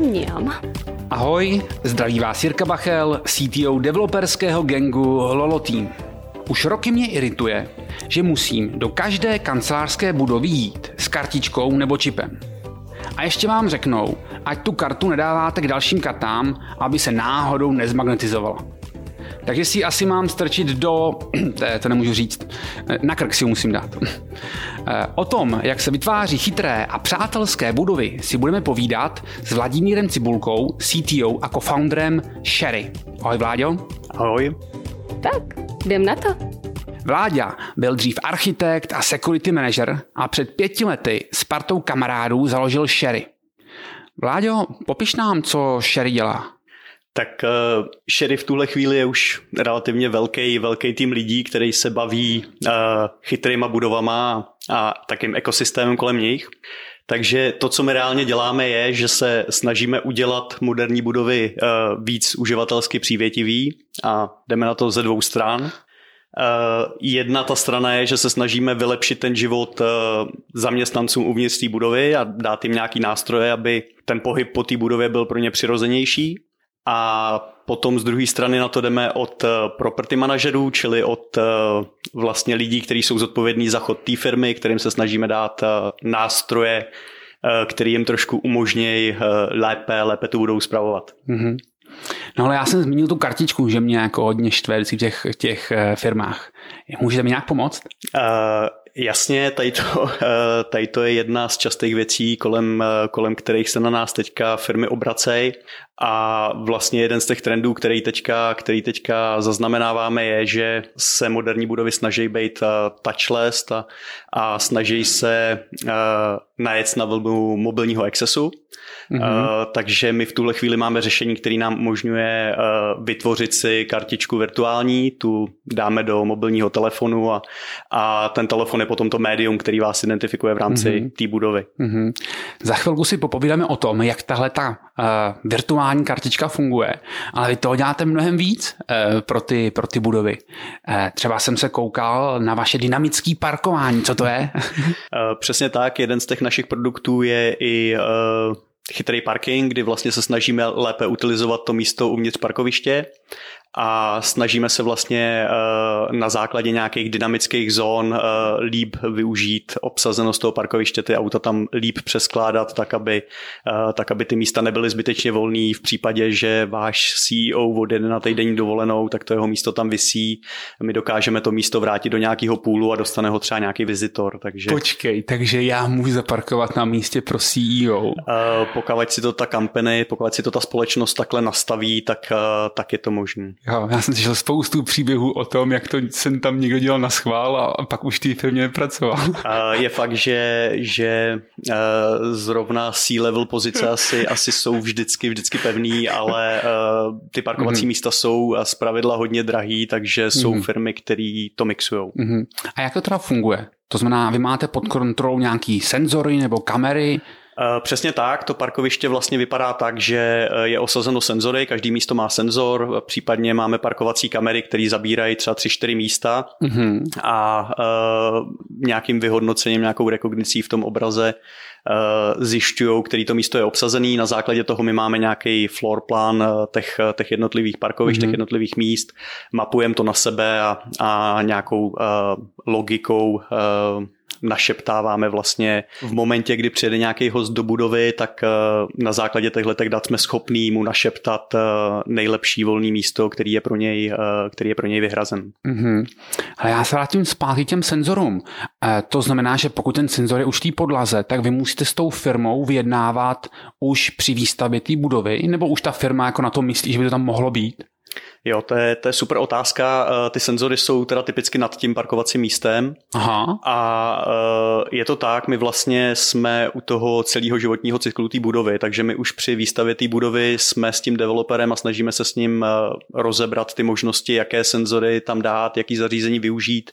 Mňam. Ahoj, zdraví vás Jirka Bachel, CTO developerského gengu Lolo Team. Už roky mě irituje, že musím do každé kancelářské budovy jít s kartičkou nebo čipem. A ještě vám řeknou, ať tu kartu nedáváte k dalším kartám, aby se náhodou nezmagnetizovala. Takže si asi mám strčit do, to, to nemůžu říct, na krk si ho musím dát. O tom, jak se vytváří chytré a přátelské budovy, si budeme povídat s Vladimírem Cibulkou, CTO a co-founderem Sherry. Ahoj Vláďo. Ahoj. Tak, jdem na to. Vláďa byl dřív architekt a security manager a před pěti lety s partou kamarádů založil Sherry. Vláďo, popiš nám, co Sherry dělá. Tak uh, Sherry v tuhle chvíli je už relativně velký, velký tým lidí, který se baví uh, chytrýma budovama a takým ekosystémem kolem nich. Takže to, co my reálně děláme, je, že se snažíme udělat moderní budovy uh, víc uživatelsky přívětivý a jdeme na to ze dvou stran. Uh, jedna ta strana je, že se snažíme vylepšit ten život uh, zaměstnancům uvnitř té budovy a dát jim nějaký nástroje, aby ten pohyb po té budově byl pro ně přirozenější. A potom z druhé strany na to jdeme od property manažerů, čili od vlastně lidí, kteří jsou zodpovědní za chod té firmy, kterým se snažíme dát nástroje, který jim trošku umožnějí lépe, lépe tu budou zpravovat. Mm-hmm. No ale já jsem zmínil tu kartičku, že mě jako hodně štve v těch, těch firmách. Můžete mi nějak pomoct? Uh, Jasně, tady to, tady to je jedna z častých věcí, kolem, kolem kterých se na nás teďka firmy obracejí a vlastně jeden z těch trendů, který teďka, který teďka zaznamenáváme, je, že se moderní budovy snaží být touchless a, a snaží se uh, najet na vlnu mobilního accessu. Mm-hmm. Uh, takže my v tuhle chvíli máme řešení, které nám umožňuje uh, vytvořit si kartičku virtuální, tu dáme do mobilního telefonu a, a ten telefon je potom to médium, který vás identifikuje v rámci mm-hmm. té budovy. Mm-hmm. Za chvilku si popovídáme o tom, jak tahle ta uh, virtuální kartička funguje, ale vy toho děláte mnohem víc uh, pro, ty, pro ty budovy. Uh, třeba jsem se koukal na vaše dynamické parkování, co to je? uh, přesně tak, jeden z těch našich produktů je i chytrý parking, kdy vlastně se snažíme lépe utilizovat to místo uvnitř parkoviště a snažíme se vlastně eh, na základě nějakých dynamických zón eh, líp využít obsazenost toho parkoviště, ty auta tam líp přeskládat, tak aby, eh, tak aby ty místa nebyly zbytečně volný v případě, že váš CEO odjede na týdenní dovolenou, tak to jeho místo tam visí. My dokážeme to místo vrátit do nějakého půlu a dostane ho třeba nějaký vizitor. Takže... Počkej, takže já můžu zaparkovat na místě pro CEO? Pokud si to ta company, pokud si to ta společnost takhle nastaví, tak, tak je to možné. Jo, já jsem slyšel spoustu příběhů o tom, jak to jsem tam někdo dělal na schvál a pak už té firmě nepracoval. Je fakt, že, že eh, zrovna C-level pozice asi, asi jsou vždycky, vždycky pevný, ale eh, ty parkovací mm-hmm. místa jsou z pravidla hodně drahý, takže jsou mm-hmm. firmy, které to mixují. Mm-hmm. A jak to teda funguje? To znamená, vy máte pod kontrolou nějaký senzory nebo kamery? Eh, přesně tak, to parkoviště vlastně vypadá tak, že eh, je osazeno senzory, každý místo má senzor, případně máme parkovací kamery, které zabírají třeba 3-4 místa mm-hmm. a uh, nějakým vyhodnocením, nějakou rekognicí v tom obraze uh, zjišťují, který to místo je obsazený. Na základě toho my máme nějaký floor plan těch, těch jednotlivých parkovišť, mm-hmm. těch jednotlivých míst, mapujeme to na sebe a, a nějakou uh, logikou uh, našeptáváme vlastně v momentě, kdy přijede nějaký host do budovy, tak eh, na základě těchto dat jsme schopní mu našeptat eh, nejlepší volný místo, který je pro něj, eh, který je pro něj vyhrazen. Mm-hmm. Ale já se vrátím zpátky těm senzorům. To znamená, že pokud ten senzor je už té podlaze, tak vy musíte s tou firmou vyjednávat už při výstavbě té budovy, nebo už ta firma jako na to myslí, že by to tam mohlo být? Jo, to je, to je super otázka. Eh, ty senzory jsou teda typicky nad tím parkovacím místem. Aha. A eh, je to tak, my vlastně jsme u toho celého životního cyklu té budovy, takže my už při výstavě té budovy jsme s tím developerem a snažíme se s ním eh, rozebrat ty možnosti, jaké senzory tam dát, jaký zařízení využít,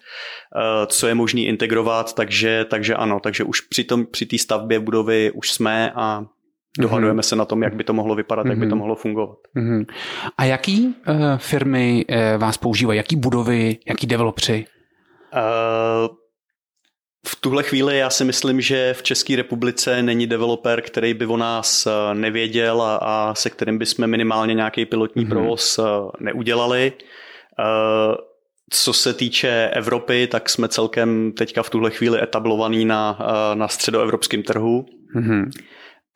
co je možné integrovat, takže, takže ano, takže už při té při stavbě budovy už jsme a dohadujeme mm-hmm. se na tom, jak by to mohlo vypadat, mm-hmm. jak by to mhm. mohlo fungovat. Mm-hmm. A jaký uh, firmy uh, vás používají? Jaký budovy, jaký developři? Uh, v tuhle chvíli já si myslím, že v České republice není developer, který by o nás nevěděl a, a se kterým bychom minimálně nějaký pilotní mm-hmm. provoz neudělali. Co se týče Evropy, tak jsme celkem teďka v tuhle chvíli etablovaný na, na středoevropském trhu. Mm-hmm.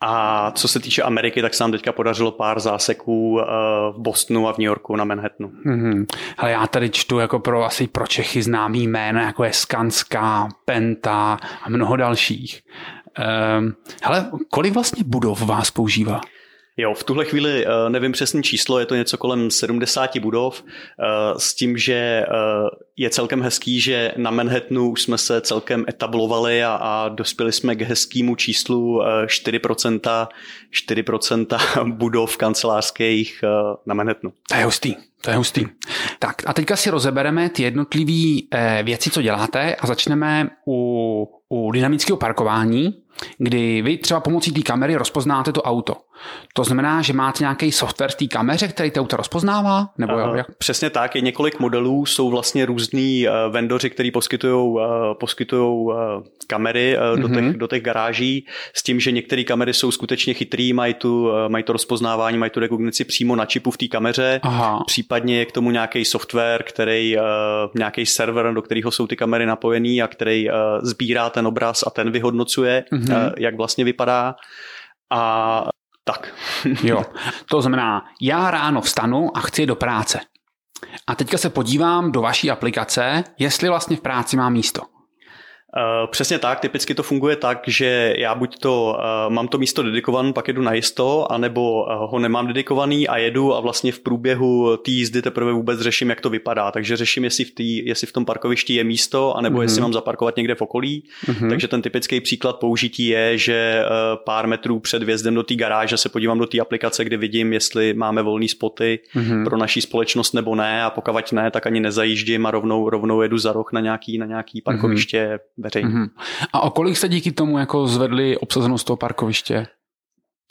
A co se týče Ameriky, tak se nám teďka podařilo pár záseků eh, v Bostonu a v New Yorku na Manhattanu. Mm-hmm. Ale já tady čtu jako pro asi pro Čechy známý jména, jako je Skanska, Penta a mnoho dalších. Um, hele, kolik vlastně budov vás používá? Jo, v tuhle chvíli eh, nevím přesný číslo, je to něco kolem 70 budov, eh, s tím, že eh, je celkem hezký, že na Manhattanu už jsme se celkem etablovali a, a dospěli jsme k hezkému číslu 4%, 4% budov kancelářských na Manhattanu. To je hustý. To je hustý. Tak a teďka si rozebereme ty jednotlivé věci, co děláte a začneme u, u dynamického parkování, kdy vy třeba pomocí té kamery rozpoznáte to auto. To znamená, že máte nějaký software v té kameře, který to auto rozpoznává? Nebo uh, jak? Přesně tak, je několik modelů, jsou vlastně různý uh, vendoři, kteří poskytují uh, poskytujou, uh, kamery uh, do, mm-hmm. těch, do těch garáží, s tím, že některé kamery jsou skutečně chytrý, mají, tu, uh, mají to rozpoznávání, mají tu rekognici přímo na čipu v té kameře, Aha. případně je k tomu nějaký software, který, uh, nějaký server, do kterého jsou ty kamery napojený a který uh, sbírá ten obraz a ten vyhodnocuje, mm-hmm. jak vlastně vypadá. A tak. jo, to znamená, já ráno vstanu a chci do práce. A teďka se podívám do vaší aplikace, jestli vlastně v práci má místo. Uh, přesně tak, typicky to funguje tak, že já buď to uh, mám to místo dedikované, pak jedu na jisto, anebo uh, ho nemám dedikovaný a jedu a vlastně v průběhu té jízdy teprve vůbec řeším, jak to vypadá. Takže řeším, jestli v, tý, jestli v tom parkovišti je místo, anebo mm-hmm. jestli mám zaparkovat někde v okolí. Mm-hmm. Takže ten typický příklad použití je, že pár metrů před vjezdem do té garáže se podívám do té aplikace, kde vidím, jestli máme volné spoty mm-hmm. pro naší společnost nebo ne a pokud ne, tak ani nezajíždím a rovnou, rovnou jedu za roh na nějaký, na nějaký parkoviště mm-hmm veřejně. Mm-hmm. A o kolik se díky tomu jako zvedli obsazenost toho parkoviště?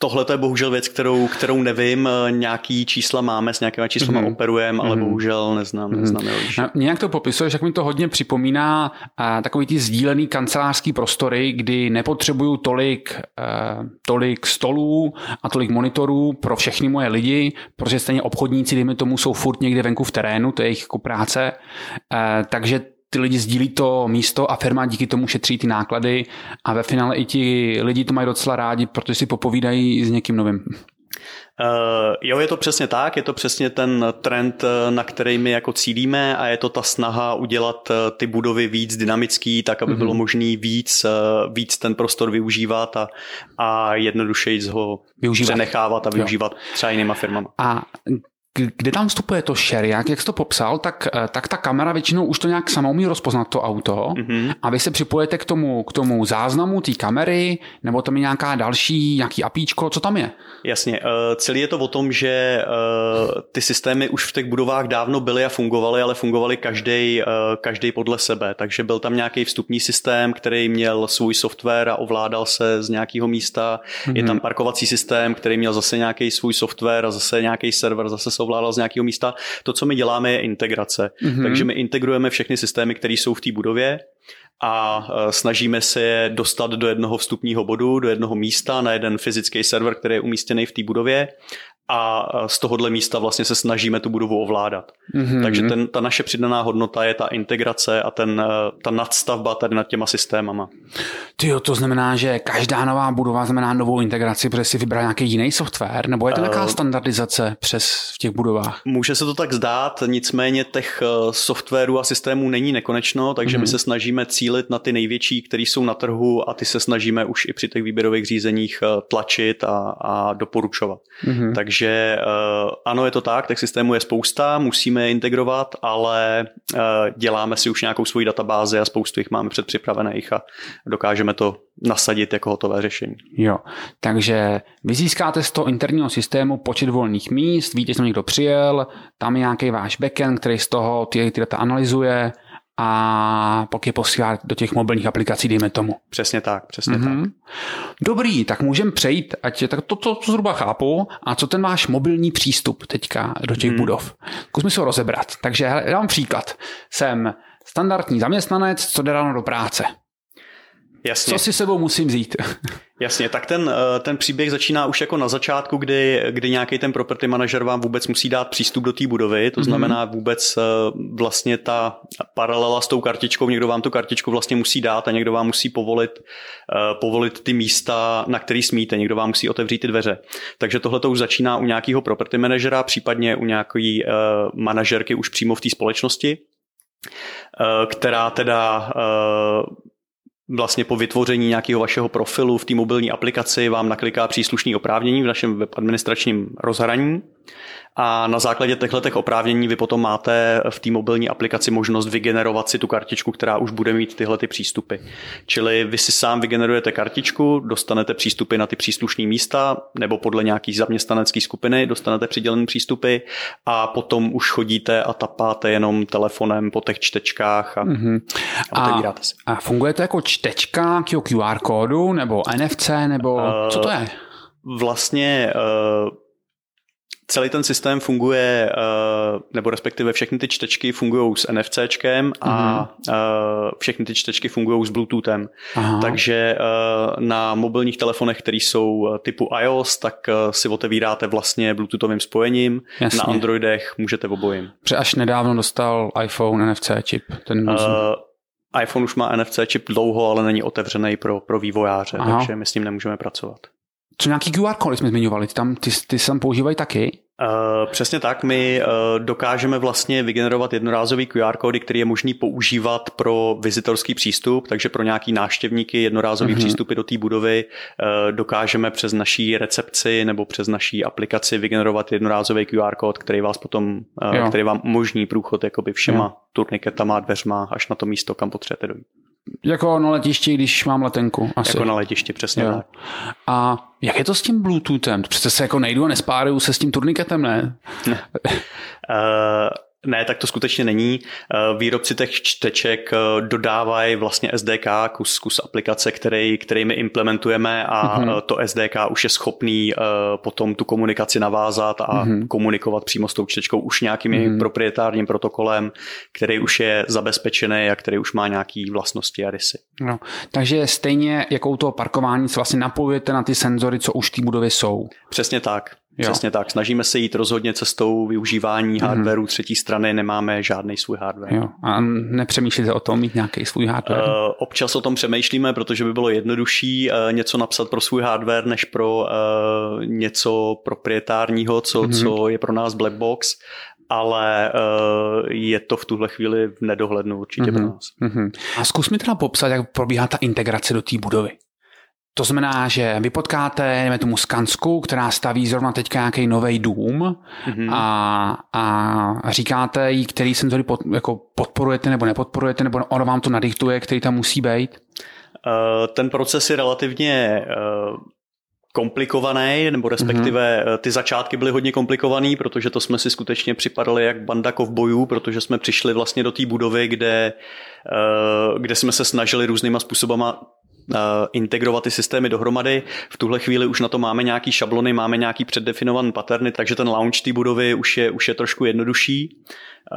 Tohle to je bohužel věc, kterou, kterou nevím. Nějaký čísla máme, s nějakými číslama mm-hmm. operujeme, ale mm-hmm. bohužel neznám, mm-hmm. neznám je Nějak to popisuješ, jak mi to hodně připomíná a, takový ty sdílený kancelářský prostory, kdy nepotřebuju tolik, uh, tolik stolů a tolik monitorů pro všechny moje lidi, protože stejně obchodníci, dejme tomu, jsou furt někde venku v terénu, to je jejich jako práce. Uh, takže ty lidi sdílí to místo a firma díky tomu šetří ty náklady a ve finále i ti lidi to mají docela rádi, protože si popovídají s někým novým. Uh, jo, je to přesně tak, je to přesně ten trend, eh, na který my jako cílíme a je to ta snaha udělat eh, ty budovy víc dynamický, tak aby mm-hmm. bylo možné víc, víc ten prostor využívat a, a jednodušeji ho využívat. přenechávat a využívat jo. třeba jinýma firmama. A kde tam vstupuje to share, jak, jak jsi to popsal, tak, eh, tak ta kamera většinou už to nějak sama umí rozpoznat to auto mm-hmm. a vy se připojete k tomu, k tomu záznamu té kamery, nebo tam je nějaká další, nějaký apíčko, co tam je? Jasně, uh, celý je to o tom, že uh, ty systémy už v těch budovách dávno byly a fungovaly, ale fungovaly každý každý podle sebe, takže byl tam nějaký vstupní systém, který měl svůj software a ovládal se z nějakého místa, mm-hmm. je tam parkovací systém, který měl zase nějaký svůj software a zase nějaký server, zase ovládal z nějakého místa. To, co my děláme, je integrace. Mm-hmm. Takže my integrujeme všechny systémy, které jsou v té budově a e, snažíme se je dostat do jednoho vstupního bodu, do jednoho místa na jeden fyzický server, který je umístěný v té budově a z tohohle místa vlastně se snažíme tu budovu ovládat. Mm-hmm. Takže ten, ta naše přidaná hodnota je ta integrace a ten, eh, ta nadstavba tady nad těma systémama. Tyjo, to znamená, že každá nová budova znamená novou integraci, protože si vybral nějaký jiný software, nebo je to nějaká uh, standardizace přes v těch budovách? Může se to tak zdát, nicméně těch eh, softwarů a systémů není nekonečno, takže mm-hmm. my mhm. se snažíme cílit na ty největší, které jsou na trhu a ty se snažíme už i při těch výběrových řízeních tlačit a, a doporučovat. Mm-hmm. Takže takže uh, ano, je to tak, tak systému je spousta, musíme je integrovat, ale uh, děláme si už nějakou svoji databázi a spoustu jich máme předpřipravených a dokážeme to nasadit jako hotové řešení. Jo, takže vy získáte z toho interního systému počet volných míst, víte, že někdo přijel, tam je nějaký váš backend, který z toho ty, ty data analyzuje, a pak je posílá do těch mobilních aplikací, dejme tomu. Přesně tak, přesně mm-hmm. tak. Dobrý, tak můžeme přejít, ať tak to, to, to zhruba chápu. A co ten váš mobilní přístup teďka do těch mm. budov? Zkusme si ho rozebrat. Takže já dám příklad. Jsem standardní zaměstnanec, co jde ráno do práce. Jasně. Co si sebou musím vzít? Jasně, tak ten, eh, ten příběh začíná už jako na začátku, kdy, kdy nějaký ten property manager vám vůbec musí dát přístup do té budovy, to mm-hmm. znamená vůbec eh, vlastně ta paralela s tou kartičkou, někdo vám tu kartičku vlastně musí dát a někdo vám musí povolit, eh, povolit ty místa, na který smíte, někdo vám musí otevřít ty dveře. Takže tohle to už začíná u nějakého property managera, případně u nějaké manažerky už přímo v té společnosti která teda vlastně po vytvoření nějakého vašeho profilu v té mobilní aplikaci vám nakliká příslušný oprávnění v našem web administračním rozhraní a na základě těchto oprávnění vy potom máte v té mobilní aplikaci možnost vygenerovat si tu kartičku, která už bude mít tyhle ty přístupy. Čili vy si sám vygenerujete kartičku, dostanete přístupy na ty příslušné místa, nebo podle nějaký zaměstnanecké skupiny dostanete přidělené přístupy a potom už chodíte a tapáte jenom telefonem po těch čtečkách a, mm-hmm. a otevíráte si. A funguje to jako čtečka QR kódu, nebo NFC, nebo uh, co to je? Vlastně uh, celý ten systém funguje, eh, nebo respektive všechny ty čtečky fungují s NFCčkem a mm-hmm. všechny ty čtečky fungují s Bluetoothem. Aha. Takže eh, na mobilních telefonech, které jsou typu iOS, tak si otevíráte vlastně Bluetoothovým spojením. Jasně. Na Androidech můžete obojím. Protože až nedávno dostal iPhone NFC čip. Ten uh, iPhone už má NFC čip dlouho, ale není otevřený pro, pro vývojáře, Aha. takže my s ním nemůžeme pracovat. Co nějaký QR kódy jsme zmiňovali, ty, tam, ty, ty se tam používají taky? Uh, přesně tak, my uh, dokážeme vlastně vygenerovat jednorázový QR kódy, který je možný používat pro vizitorský přístup, takže pro nějaký návštěvníky jednorázový mm-hmm. přístupy do té budovy uh, dokážeme přes naší recepci nebo přes naší aplikaci vygenerovat jednorázový QR kód, který vás potom, který vám umožní průchod jakoby všema jo. turniketama, dveřma až na to místo, kam potřebujete dojít. Jako na letišti, když mám letenku. Asi. Jako na letišti, přesně jo. tak. A jak je to s tím Bluetoothem? Přece se jako nejdu a nespáruju se s tím turniketem, ne? ne. uh, Ne, tak to skutečně není. Eh, výrobci těch čteček eh, dodávají vlastně SDK, kus, kus aplikace, který, který my implementujeme a mm-hmm. to SDK už je schopný potom tu komunikaci navázat a mm-hmm. komunikovat přímo s tou čtečkou už nějakým mm-hmm. proprietárním protokolem, který už je zabezpečený a který už má nějaké vlastnosti a rysy. No, takže stejně jako u toho parkování se vlastně napojujete na ty senzory, co už v té budově jsou. Přesně tak. Jo. Přesně tak. Snažíme se jít rozhodně cestou využívání mm-hmm. hardwareu třetí strany, nemáme žádný svůj hardware. Jo. A nepřemýšlíte o tom mít nějaký svůj hardware? Uh, občas o tom přemýšlíme, protože by bylo jednodušší uh, něco napsat pro svůj hardware, než pro uh, něco proprietárního, co, mm-hmm. co je pro nás black box ale uh, je to v tuhle chvíli v nedohlednu určitě mm-hmm. pro nás. Mm-hmm. A zkus mi teda popsat, jak probíhá ta integrace do té budovy. To znamená, že vy potkáte, jdeme tomu Skansku, která staví zrovna teďka nějaký nový dům mm-hmm. a, a říkáte jí, který senzory pod, jako podporujete nebo nepodporujete, nebo ono vám to nadiktuje, který tam musí být? Uh, ten proces je relativně uh, komplikovaný, nebo respektive mm-hmm. ty začátky byly hodně komplikovaný, protože to jsme si skutečně připadali jak banda kovbojů, protože jsme přišli vlastně do té budovy, kde, kde jsme se snažili různýma způsobama Eh, integrovat ty systémy dohromady. V tuhle chvíli už na to máme nějaký šablony, máme nějaký předdefinovaný paterny, takže ten launch té budovy už je, už je trošku jednodušší. Eh,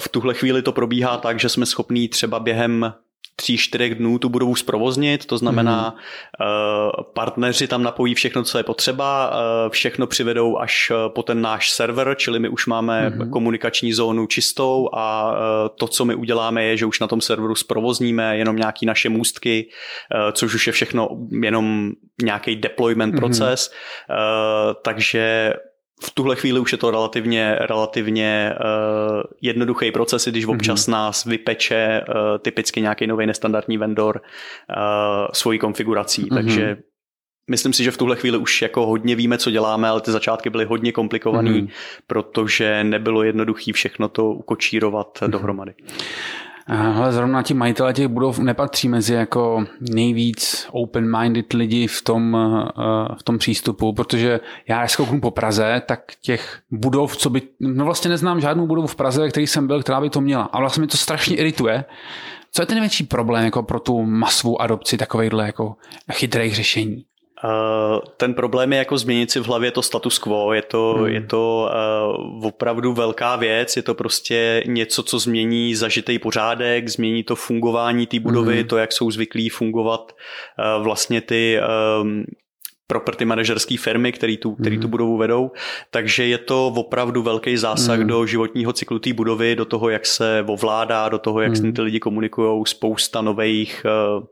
v tuhle chvíli to probíhá tak, že jsme schopní třeba během tří, čtyřech dnů tu budovu zprovoznit, to znamená, mm. partneři tam napojí všechno, co je potřeba, eh, všechno přivedou až eh, po ten náš server, čili my už máme mm. komunikační zónu čistou a to, co my uděláme, je, že už na tom serveru zprovozníme jenom nějaký naše můstky, což už je všechno jenom nějaký deployment mm. proces, takže v tuhle chvíli už je to relativně, relativně uh, jednoduchý proces, když občas mm-hmm. nás vypeče uh, typicky nějaký nový nestandardní vendor uh, svojí konfigurací. Mm-hmm. Takže myslím si, že v tuhle chvíli už jako hodně víme, co děláme, ale ty začátky byly hodně komplikovaný, mm-hmm. protože nebylo jednoduché všechno to ukočírovat mm-hmm. dohromady. Ale zrovna ti majitele těch budov nepatří mezi jako nejvíc open-minded lidi v tom, eh, v tom přístupu, protože já když kouknu po Praze, tak těch budov, co by, no vlastně neznám žádnou budovu v Praze, který jsem byl, která by to měla. A vlastně mi to strašně irituje. Co je ten největší problém jako pro tu masovou adopci takovýchhle jako chytrých řešení? Ten problém je jako změnit si v hlavě to status quo, je to, hmm. je to uh, opravdu velká věc, je to prostě něco, co změní zažitý pořádek, změní to fungování té budovy, hmm. to, jak jsou zvyklí fungovat uh, vlastně ty um, property manažerské firmy, který tu, který tu mhm. budovu vedou. Takže je to opravdu velký zásah mm. do životního cyklu té budovy, do toho, jak se ovládá, do toho, jak mm. s ní ty lidi komunikují, spousta nových uh,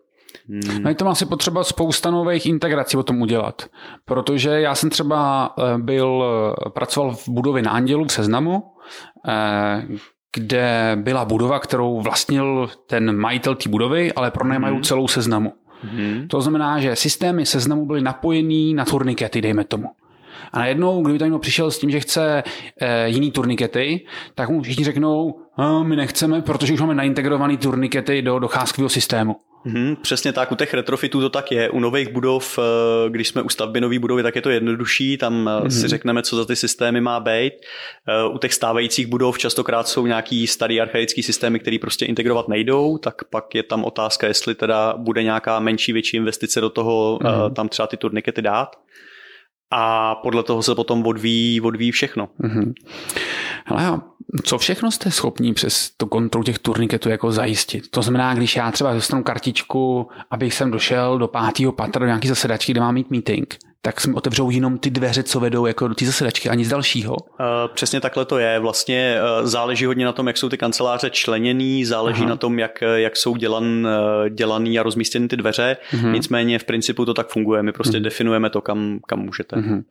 Hmm. No je to asi potřeba spousta nových integrací o tom udělat, protože já jsem třeba eh, byl, eh, pracoval v budově na Andělu v Seznamu, kde byla budova, kterou vlastnil ten majitel té budovy, ale pronajímají hmm. celou Seznamu. Hmm. To znamená, že systémy seznamu byly napojený na turnikety, dejme tomu. A najednou, kdyby tam přišel s tím, že chce e, jiný turnikety, tak mu všichni řeknou, my nechceme, protože už máme naintegrovaný turnikety do docházkového systému. Hmm, přesně tak, u těch retrofitů to tak je. U nových budov, eh, když jsme u stavby nové budovy, tak je to jednodušší, tam hmm. si řekneme, co za ty systémy má být. Eh, u těch stávajících budov častokrát jsou nějaký starý archaický systémy, které prostě integrovat nejdou, tak pak je tam otázka, jestli teda bude nějaká menší, větší investice do toho, hmm. tam třeba ty turnikety dát a podle toho se potom odvíjí, odvíjí všechno. Mm-hmm. Hele, co všechno jste schopni přes tu kontrolu těch turniketů jako zajistit? To znamená, když já třeba dostanu kartičku, abych sem došel do pátého patra do nějaký zasedačky, kde mám mít meeting, tak se mi otevřou jenom ty dveře, co vedou jako do té zasedačky a nic dalšího. Uh, přesně takhle to je. Vlastně uh, záleží hodně na tom, jak jsou ty kanceláře členěný, záleží Aha. na tom, jak, jak jsou dělan, dělaný a rozmístěny ty dveře. Uh-huh. Nicméně v principu to tak funguje. My prostě uh-huh. definujeme to, kam, kam můžete. Uh-huh.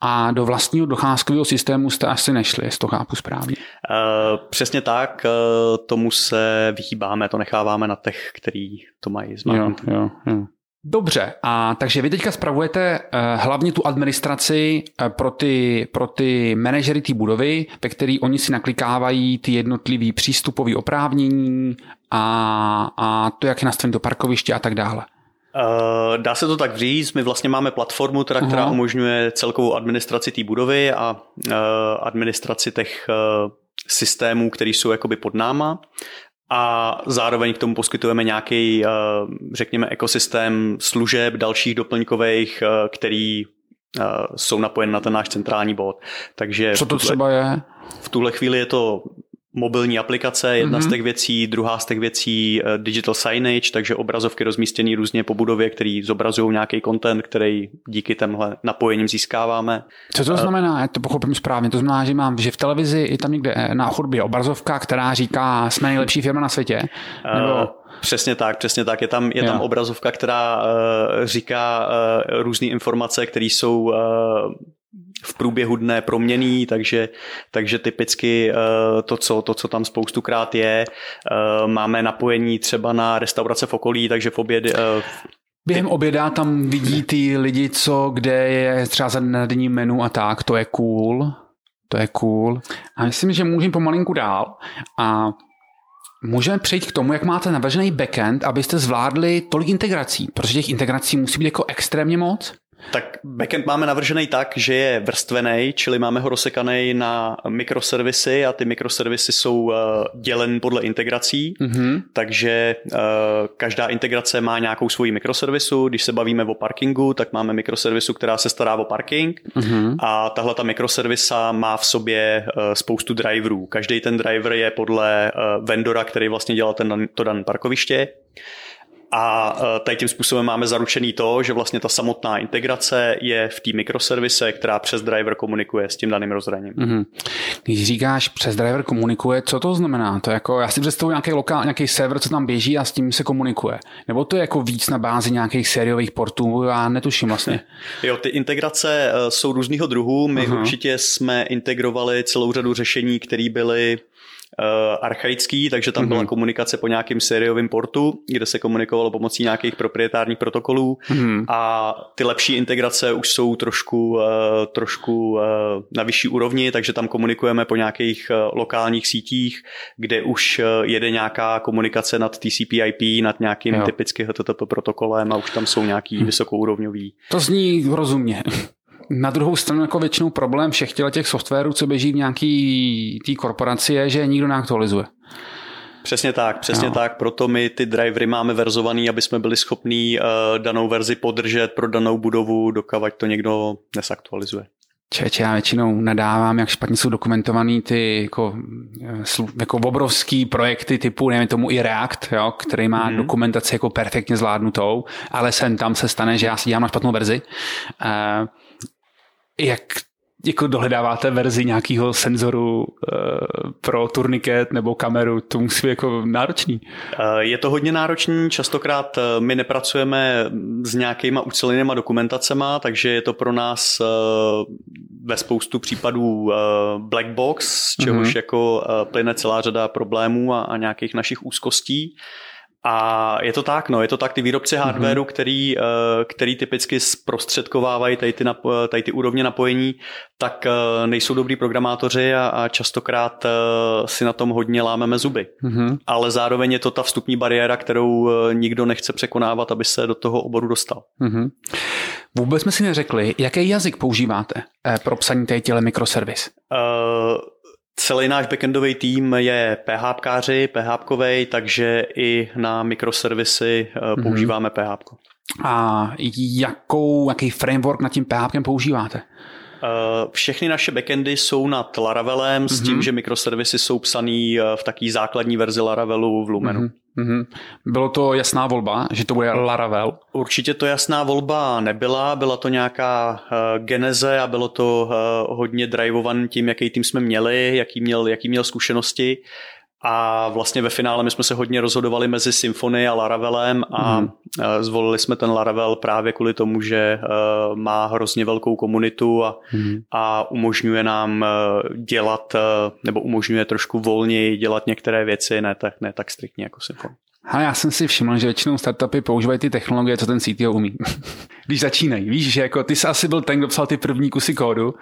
A do vlastního docházkového systému jste asi nešli, jestli to chápu správně. Přesně tak. Tomu se vyhýbáme, to necháváme na těch, který to mají zmáknout. Jo, jo, jo. Dobře, a takže vy teďka spravujete uh, hlavně tu administraci uh, pro ty, pro ty manažery té budovy, ve který oni si naklikávají ty jednotlivý přístupové oprávnění a, a to, jak je nastavené do parkoviště a tak dále. Uh, dá se to tak říct, my vlastně máme platformu, teda, která umožňuje celkovou administraci té budovy a uh, administraci těch uh, systémů, které jsou jakoby pod náma a zároveň k tomu poskytujeme nějaký, eh, řekněme, ekosystém služeb dalších doplňkových, eh, který eh, jsou napojeny na ten náš centrální bod. Takže Co to třeba je? V tuhle chvíli je to mobilní aplikace, jedna mm-hmm. z mhm. těch věcí, druhá z těch věcí uh, digital signage, takže obrazovky rozmístěné různě po budově, který zobrazují nějaký content, který díky těmhle napojením získáváme. Co to uh, znamená? Já to pochopím správně. To znamená, že mám, že v televizi je tam někde eh, na chodbě obrazovka, která říká, jsme nejlepší firma na světě? Nebo... Přesně tak, přesně tak. Je tam, je tam obrazovka, která uh, říká uh, různé informace, které jsou uh, v průběhu dne proměný, takže, takže typicky eh, to co, to, co tam spoustukrát je, eh, máme napojení třeba na restaurace v okolí, takže v oběd, eh, Během oběda tam vidí ty lidi, co, kde je třeba za denní menu a tak, to je cool. To je cool. A myslím, že můžeme pomalinku dál a můžeme přejít k tomu, jak máte navržený backend, abyste zvládli tolik integrací, protože těch integrací musí být jako extrémně moc. Tak backend máme navržený tak, že je vrstvený, čili máme ho rozsekaný na mikroservisy a ty mikroservisy jsou uh, dělen podle integrací, mm-hmm. takže uh, každá integrace má nějakou svoji mikroservisu. Když se bavíme o parkingu, tak máme mikroservisu, která se stará o parking mm-hmm. a tahle ta mikroservisa má v sobě uh, spoustu driverů. Každý ten driver je podle vendora, který vlastně dělá ten, to dané parkoviště. A e, tady tím způsobem máme zaručený to, že vlastně ta samotná integrace je v té mikroservise, která přes driver komunikuje s tím daným rozhraním. Mm-hmm. Když říkáš přes driver komunikuje, co to znamená? To jako, já si představuji nějaký lokál, nějaký server, co tam běží a s tím se komunikuje. Nebo to je jako víc na bázi nějakých sériových portů? Já netuším vlastně. jo, ty integrace e, jsou různýho druhu. My uh-huh. určitě jsme integrovali celou řadu řešení, které byly archaický, takže tam mm-hmm. byla mhm. komunikace po nějakém sériovém portu, kde se komunikovalo pomocí nějakých proprietárních protokolů mm-hmm. a ty lepší integrace už jsou trošku, uh, trošku uh, na vyšší úrovni, takže tam komunikujeme po nějakých lokálních sítích, kde už jede nějaká komunikace nad TCP/IP, nad nějakým jo. typicky HTTP protokolem a už tam jsou nějaký hmm. vysokourovňový. To zní rozumně. Na druhou stranu jako většinou problém všech těch softwarů, co běží v nějaký té korporaci, je, že nikdo neaktualizuje. Přesně tak, přesně no. tak, proto my ty drivery máme verzovaný, aby jsme byli schopní uh, danou verzi podržet pro danou budovu, dokavať to někdo nesaktualizuje. Čeče, já většinou nadávám, jak špatně jsou dokumentovaný ty jako, jako obrovský projekty typu, nevím tomu i React, jo, který má mm-hmm. dokumentaci jako perfektně zvládnutou, ale sem tam se stane, že já si dělám na špatnou verzi. Uh, jak jako dohledáváte verzi nějakého senzoru uh, pro turniket nebo kameru, to musí být jako náročný. Eh, je to hodně náročný, častokrát eh, my nepracujeme s nějakýma ucelenýma dokumentacema, takže je to pro nás uh, ve spoustu případů black box, z čehož mm-hmm. jako plyne celá řada problémů a, a nějakých našich úzkostí. A je to tak, no, je to tak, ty výrobci mhm. hardwareu, mm-hmm. který, eh, který typicky zprostředkovávají tady ty, napo- tady ty úrovně napojení, tak eh, nejsou dobrý programátoři a, a častokrát eh, si na tom hodně lámeme zuby. Mm-hmm. Ale zároveň je to ta vstupní bariéra, kterou nikdo nechce překonávat, aby se do toho oboru dostal. Mm-hmm. Vůbec jsme si neřekli, jaký jazyk používáte pro psaní těle mikroservis? Uh, Celý náš backendový tým je PHPkáři, PHPkovej, takže i na mikroservisy mm-hmm. používáme PHP. A jakou, jaký framework nad tím PHP používáte? Eh, všechny naše backendy jsou nad Laravelem mm-hmm. s tím, mhm. že mikroservisy jsou psaný v taký základní verzi Laravelu v Lumenu. Mm-hmm. Mm-hmm. Bylo to jasná volba, že to bude Laravel? Určitě to jasná volba nebyla, byla to nějaká uh, geneze a bylo to uh, hodně drivovaný tím, jaký tým jsme měli, jaký měl, jaký měl zkušenosti. A vlastně ve finále my jsme se hodně rozhodovali mezi Symfony a Laravelem a mm. zvolili jsme ten Laravel právě kvůli tomu, že má hrozně velkou komunitu a, mm. a umožňuje nám dělat, nebo umožňuje trošku volněji dělat některé věci, ne tak, ne tak striktně jako Symfony. A já jsem si všiml, že většinou startupy používají ty technologie, co ten CTO umí. Když začínají, víš, že jako ty jsi asi byl ten, kdo psal ty první kusy kódu. Uh,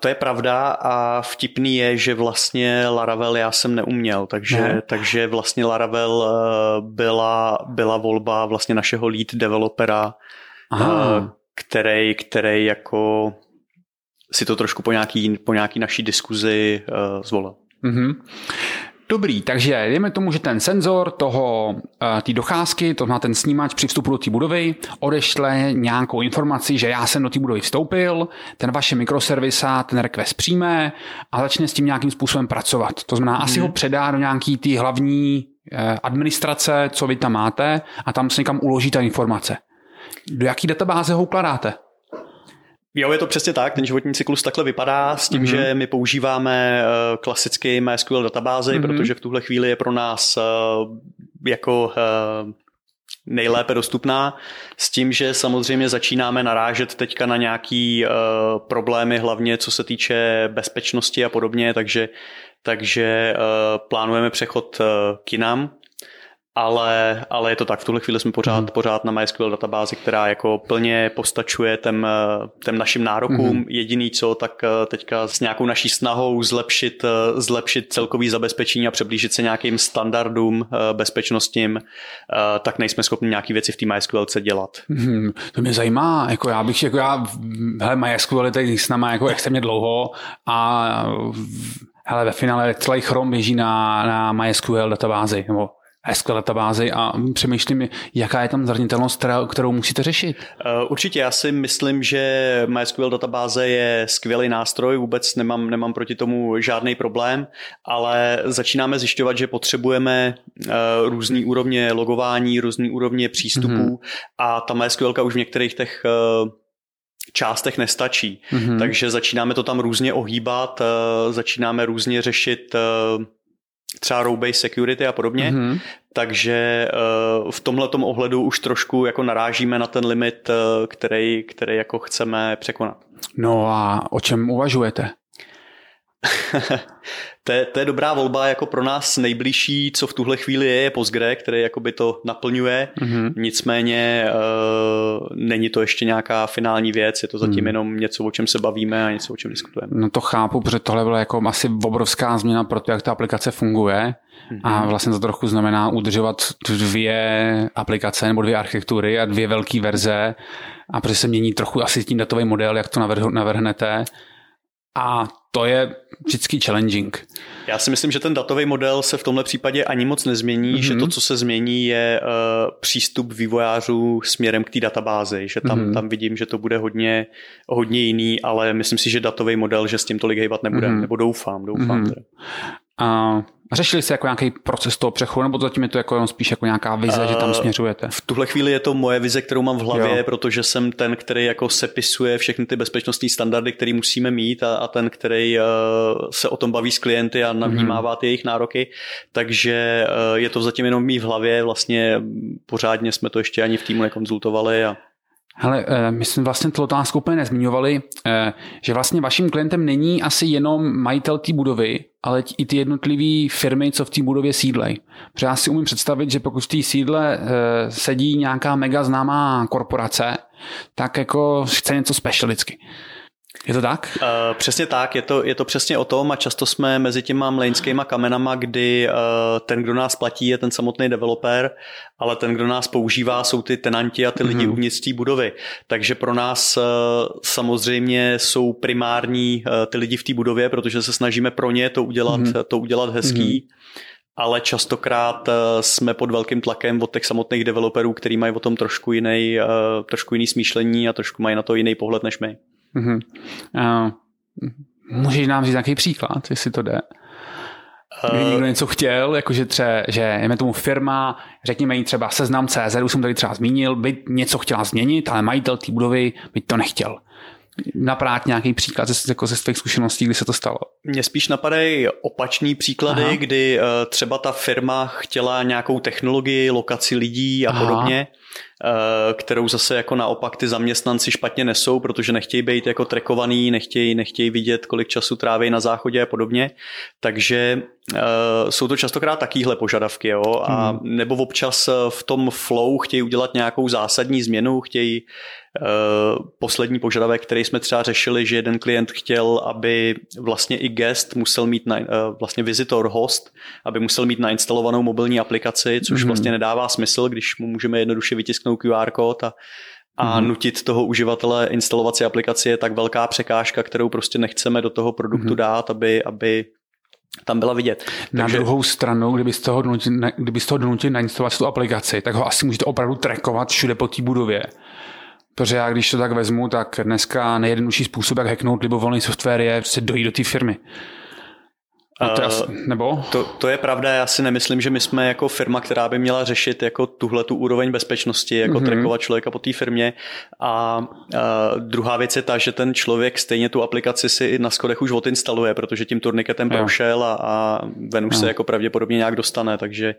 to je pravda a vtipný je, že vlastně Laravel já jsem neuměl, takže, ne. takže vlastně Laravel uh, byla, byla volba vlastně našeho lead developera, uh, který, který jako si to trošku po nějaký, po nějaký naší diskuzi uh, zvolil. Mm-hmm. Dobrý, takže dejme tomu, že ten senzor toho, eh, té docházky, to znamená ten snímač při vstupu do té budovy, odešle nějakou informaci, že já jsem do té budovy vstoupil, ten vaše mikroservisa ten request přijme a začne s tím nějakým způsobem pracovat. To znamená, hmm. asi ho předá do nějaký ty hlavní eh, administrace, co vy tam máte a tam se někam uloží ta informace. Do jaký databáze ho ukladáte? Jo, je to přesně tak, ten životní cyklus takhle vypadá s tím, mm-hmm. že my používáme uh, klasicky MySQL databázy, mm-hmm. protože v tuhle chvíli je pro nás uh, jako uh, nejlépe dostupná, s tím, že samozřejmě začínáme narážet teďka na nějaký uh, problémy, hlavně co se týče bezpečnosti a podobně, takže, takže uh, plánujeme přechod uh, k jinam, ale, ale je to tak, v tuhle chvíli jsme pořád, hmm. pořád na MySQL databázi, která jako plně postačuje těm, těm našim nárokům. Hmm. Jediný co, tak eh, teďka s nějakou naší snahou zlepšit, eh, zlepšit celkový zabezpečení a přiblížit se nějakým standardům eh, bezpečnostním, tak nejsme schopni nějaký věci v té MySQL dělat. Hmm. To mě zajímá, jako já bych, jako já, hele, MySQL je tady s náma jako extrémně dlouho a hele, ve finále celý Chrome běží na, na MySQL databázi, nebo SQL databázi a přemýšlím, jaká je tam zranitelnost, kterou musíte řešit. Eh, určitě, já si myslím, že MySQL databáze je skvělý nástroj, vůbec nemám, nemám proti tomu žádný problém, ale začínáme zjišťovat, že potřebujeme eh, různé úrovně logování, různé úrovně přístupů mm-hmm. a ta MySQL už v některých těch eh, částech nestačí. Mm-hmm. Takže začínáme to tam různě ohýbat, začínáme různě řešit třeba row-based security a podobně, mm-hmm. takže uh, v tomhle ohledu už trošku jako narážíme na ten limit, uh, který, který jako chceme překonat. No a o čem uvažujete? to, je, to je dobrá volba, jako pro nás nejbližší, co v tuhle chvíli je, je Postgre, který jakoby to naplňuje, mm-hmm. nicméně uh, není to ještě nějaká finální věc, je to zatím mm. jenom něco, o čem se bavíme a něco, o čem diskutujeme. No to chápu, protože tohle byla jako asi obrovská změna pro to, jak ta aplikace funguje mm-hmm. a vlastně to trochu znamená udržovat dvě aplikace nebo dvě architektury a dvě velké verze a protože se mění trochu asi tím datový model, jak to navrhnete, A to je vždycky challenging. Já si myslím, že ten datový model se v tomhle případě ani moc nezmění, mm-hmm. že to, co se změní, je uh, přístup vývojářů směrem k té databázi, že tam, mm-hmm. tam vidím, že to bude hodně, hodně jiný, ale myslím si, že datový model, že s tím tolik hejbat nebude, mm-hmm. nebo doufám, doufám. Mm-hmm. A řešili jste jako nějaký proces toho přechodu, nebo zatím je to jako spíš jako nějaká vize, uh, že tam směřujete? V tuhle chvíli je to moje vize, kterou mám v hlavě, jo. protože jsem ten, který jako sepisuje všechny ty bezpečnostní standardy, které musíme mít a, a ten, který uh, se o tom baví s klienty a navnímává ty jejich nároky. Takže uh, je to zatím jenom mý v hlavě, vlastně pořádně jsme to ještě ani v týmu nekonzultovali a Hele, eh, my jsme vlastně tu otázku úplně nezmiňovali, eh, že vlastně vaším klientem není asi jenom majitel té budovy, ale i ty jednotlivé firmy, co v té budově sídlej. Protože já si umím představit, že pokud v té sídle eh, sedí nějaká mega známá korporace, tak jako chce něco specialicky. Je to tak? Uh, přesně tak, je to, je to přesně o tom a často jsme mezi těma mlejnskýma kamenama, kdy uh, ten, kdo nás platí, je ten samotný developer, ale ten, kdo nás používá, jsou ty tenanti a ty lidi mm-hmm. uvnitř té budovy. Takže pro nás uh, samozřejmě jsou primární uh, ty lidi v té budově, protože se snažíme pro ně to udělat, mm-hmm. to udělat hezký. Mm-hmm ale častokrát jsme pod velkým tlakem od těch samotných developerů, kteří mají o tom trošku jiný, trošku jiný smýšlení a trošku mají na to jiný pohled než my. Mm-hmm. Uh, můžeš nám říct nějaký příklad, jestli to jde? Kdyby někdo něco chtěl, jakože třeba, že jeme tomu firma, řekněme jí třeba seznam CZ, už jsem tady třeba zmínil, by něco chtěla změnit, ale majitel té budovy by to nechtěl. Naprát nějaký příklad ze, jako ze svých zkušeností, kdy se to stalo? Mně spíš napadají opačný příklady, Aha. kdy uh, třeba ta firma chtěla nějakou technologii, lokaci lidí a Aha. podobně Eh, kterou zase jako naopak ty zaměstnanci špatně nesou, protože nechtějí být jako trekovaný, nechtějí, nechtějí vidět, kolik času tráví na záchodě a podobně. Takže uh, jsou to častokrát takýhle požadavky, jo? A hmm. nebo občas v tom flow chtějí udělat nějakou zásadní změnu, chtějí uh, poslední požadavek, který jsme třeba řešili, že jeden klient chtěl, aby vlastně i guest musel mít, na, uh, vlastně visitor, host, aby musel mít nainstalovanou mobilní aplikaci, což hmm. vlastně nedává smysl, když mu můžeme jednoduše vytisknout QR kód a a mm-hmm. nutit toho uživatele instalovat si aplikaci je tak velká překážka, kterou prostě nechceme do toho produktu mm-hmm. dát, aby, aby tam byla vidět. Na Takže... druhou stranu, kdyby z toho donutil, kdyby z toho donutil nainstalovat tu aplikaci, tak ho asi můžete opravdu trackovat všude po té budově. Protože já když to tak vezmu, tak dneska nejjednodušší způsob, jak hacknout libovolný software je prostě dojít do té firmy. No to asi, nebo? To, to je pravda, já si nemyslím, že my jsme jako firma, která by měla řešit jako tuhle tu úroveň bezpečnosti, jako mm-hmm. trackovat člověka po té firmě. A, a druhá věc je ta, že ten člověk stejně tu aplikaci si na schodech už odinstaluje, protože tím turniketem jo. prošel a, a ven už jo. se jako pravděpodobně nějak dostane, takže...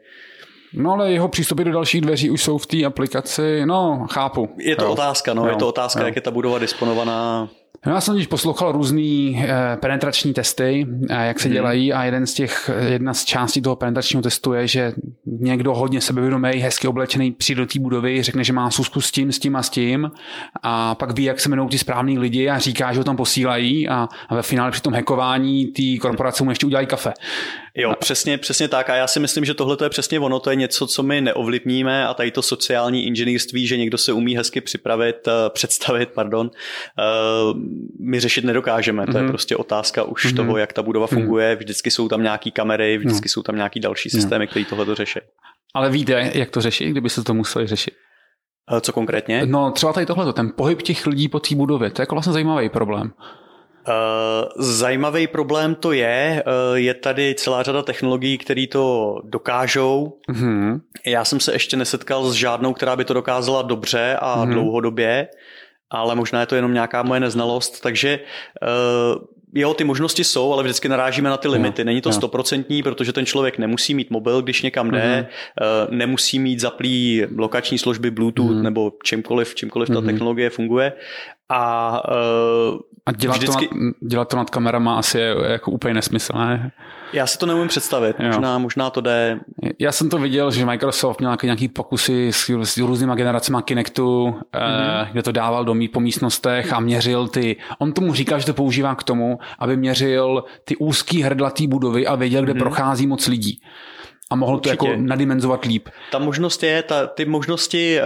No ale jeho přístupy do dalších dveří už jsou v té aplikaci, no chápu. Je to jo. otázka, no, jo. je to otázka, jo. jak je ta budova disponovaná. No, já jsem když poslouchal různý eh, penetrační testy, eh, jak se hmm. dělají a jeden z těch, jedna z částí toho penetračního testu je, že někdo hodně sebevědomý, hezky oblečený přijde do té budovy, řekne, že má susku s tím, s tím a s tím a pak ví, jak se jmenují ty správní lidi a říká, že ho tam posílají a, a ve finále při tom hackování ty korporace mu ještě udělají kafe. Jo, přesně, přesně tak. A já si myslím, že tohle je přesně ono, to je něco, co my neovlivníme a tady to sociální inženýrství, že někdo se umí hezky připravit, uh, představit, pardon, uh, my řešit nedokážeme. Mm-hmm. To je mhm. prostě otázka už mm-hmm. toho, jak ta budova mhm. funguje. Vždycky jsou tam nějaký kamery, vždycky mm. jsou tam nějaký další systémy, které tohle to řeší. Ale víte, jak to řešit, kdyby se to museli řešit? Uh, co konkrétně? No třeba tady tohle, ten pohyb těch lidí po té budově, to je jako vlastně zajímavý problém. Uh, zajímavý problém to je, uh, je tady celá řada technologií, které to dokážou. Mm-hmm. Já jsem se ještě nesetkal s žádnou, která by to dokázala dobře a mm-hmm. dlouhodobě, ale možná je to jenom nějaká moje neznalost, takže uh, jo, ty možnosti jsou, ale vždycky narážíme na ty limity. Není to stoprocentní, protože ten člověk nemusí mít mobil, když někam jde, mm-hmm. nemusí mít zaplý lokační služby Bluetooth mm-hmm. nebo čímkoliv, čímkoliv mm-hmm. ta mhm. technologie funguje. A uh, a dělat, vždycky... to nad, dělat to nad kamerama asi je jako úplně nesmyslné. Já si to neumím představit, možná, možná to jde. Já jsem to viděl, že Microsoft měl nějaký pokusy s, s různýma generacemi Kinectu, mm-hmm. eh, kde to dával do mý po místnostech a měřil ty, on tomu říká, že to používá k tomu, aby měřil ty úzký hrdlatý budovy a věděl, kde mm-hmm. prochází moc lidí. A mohl Určitě. to jako nadimenzovat líp. Ta možnost je, ta, ty možnosti,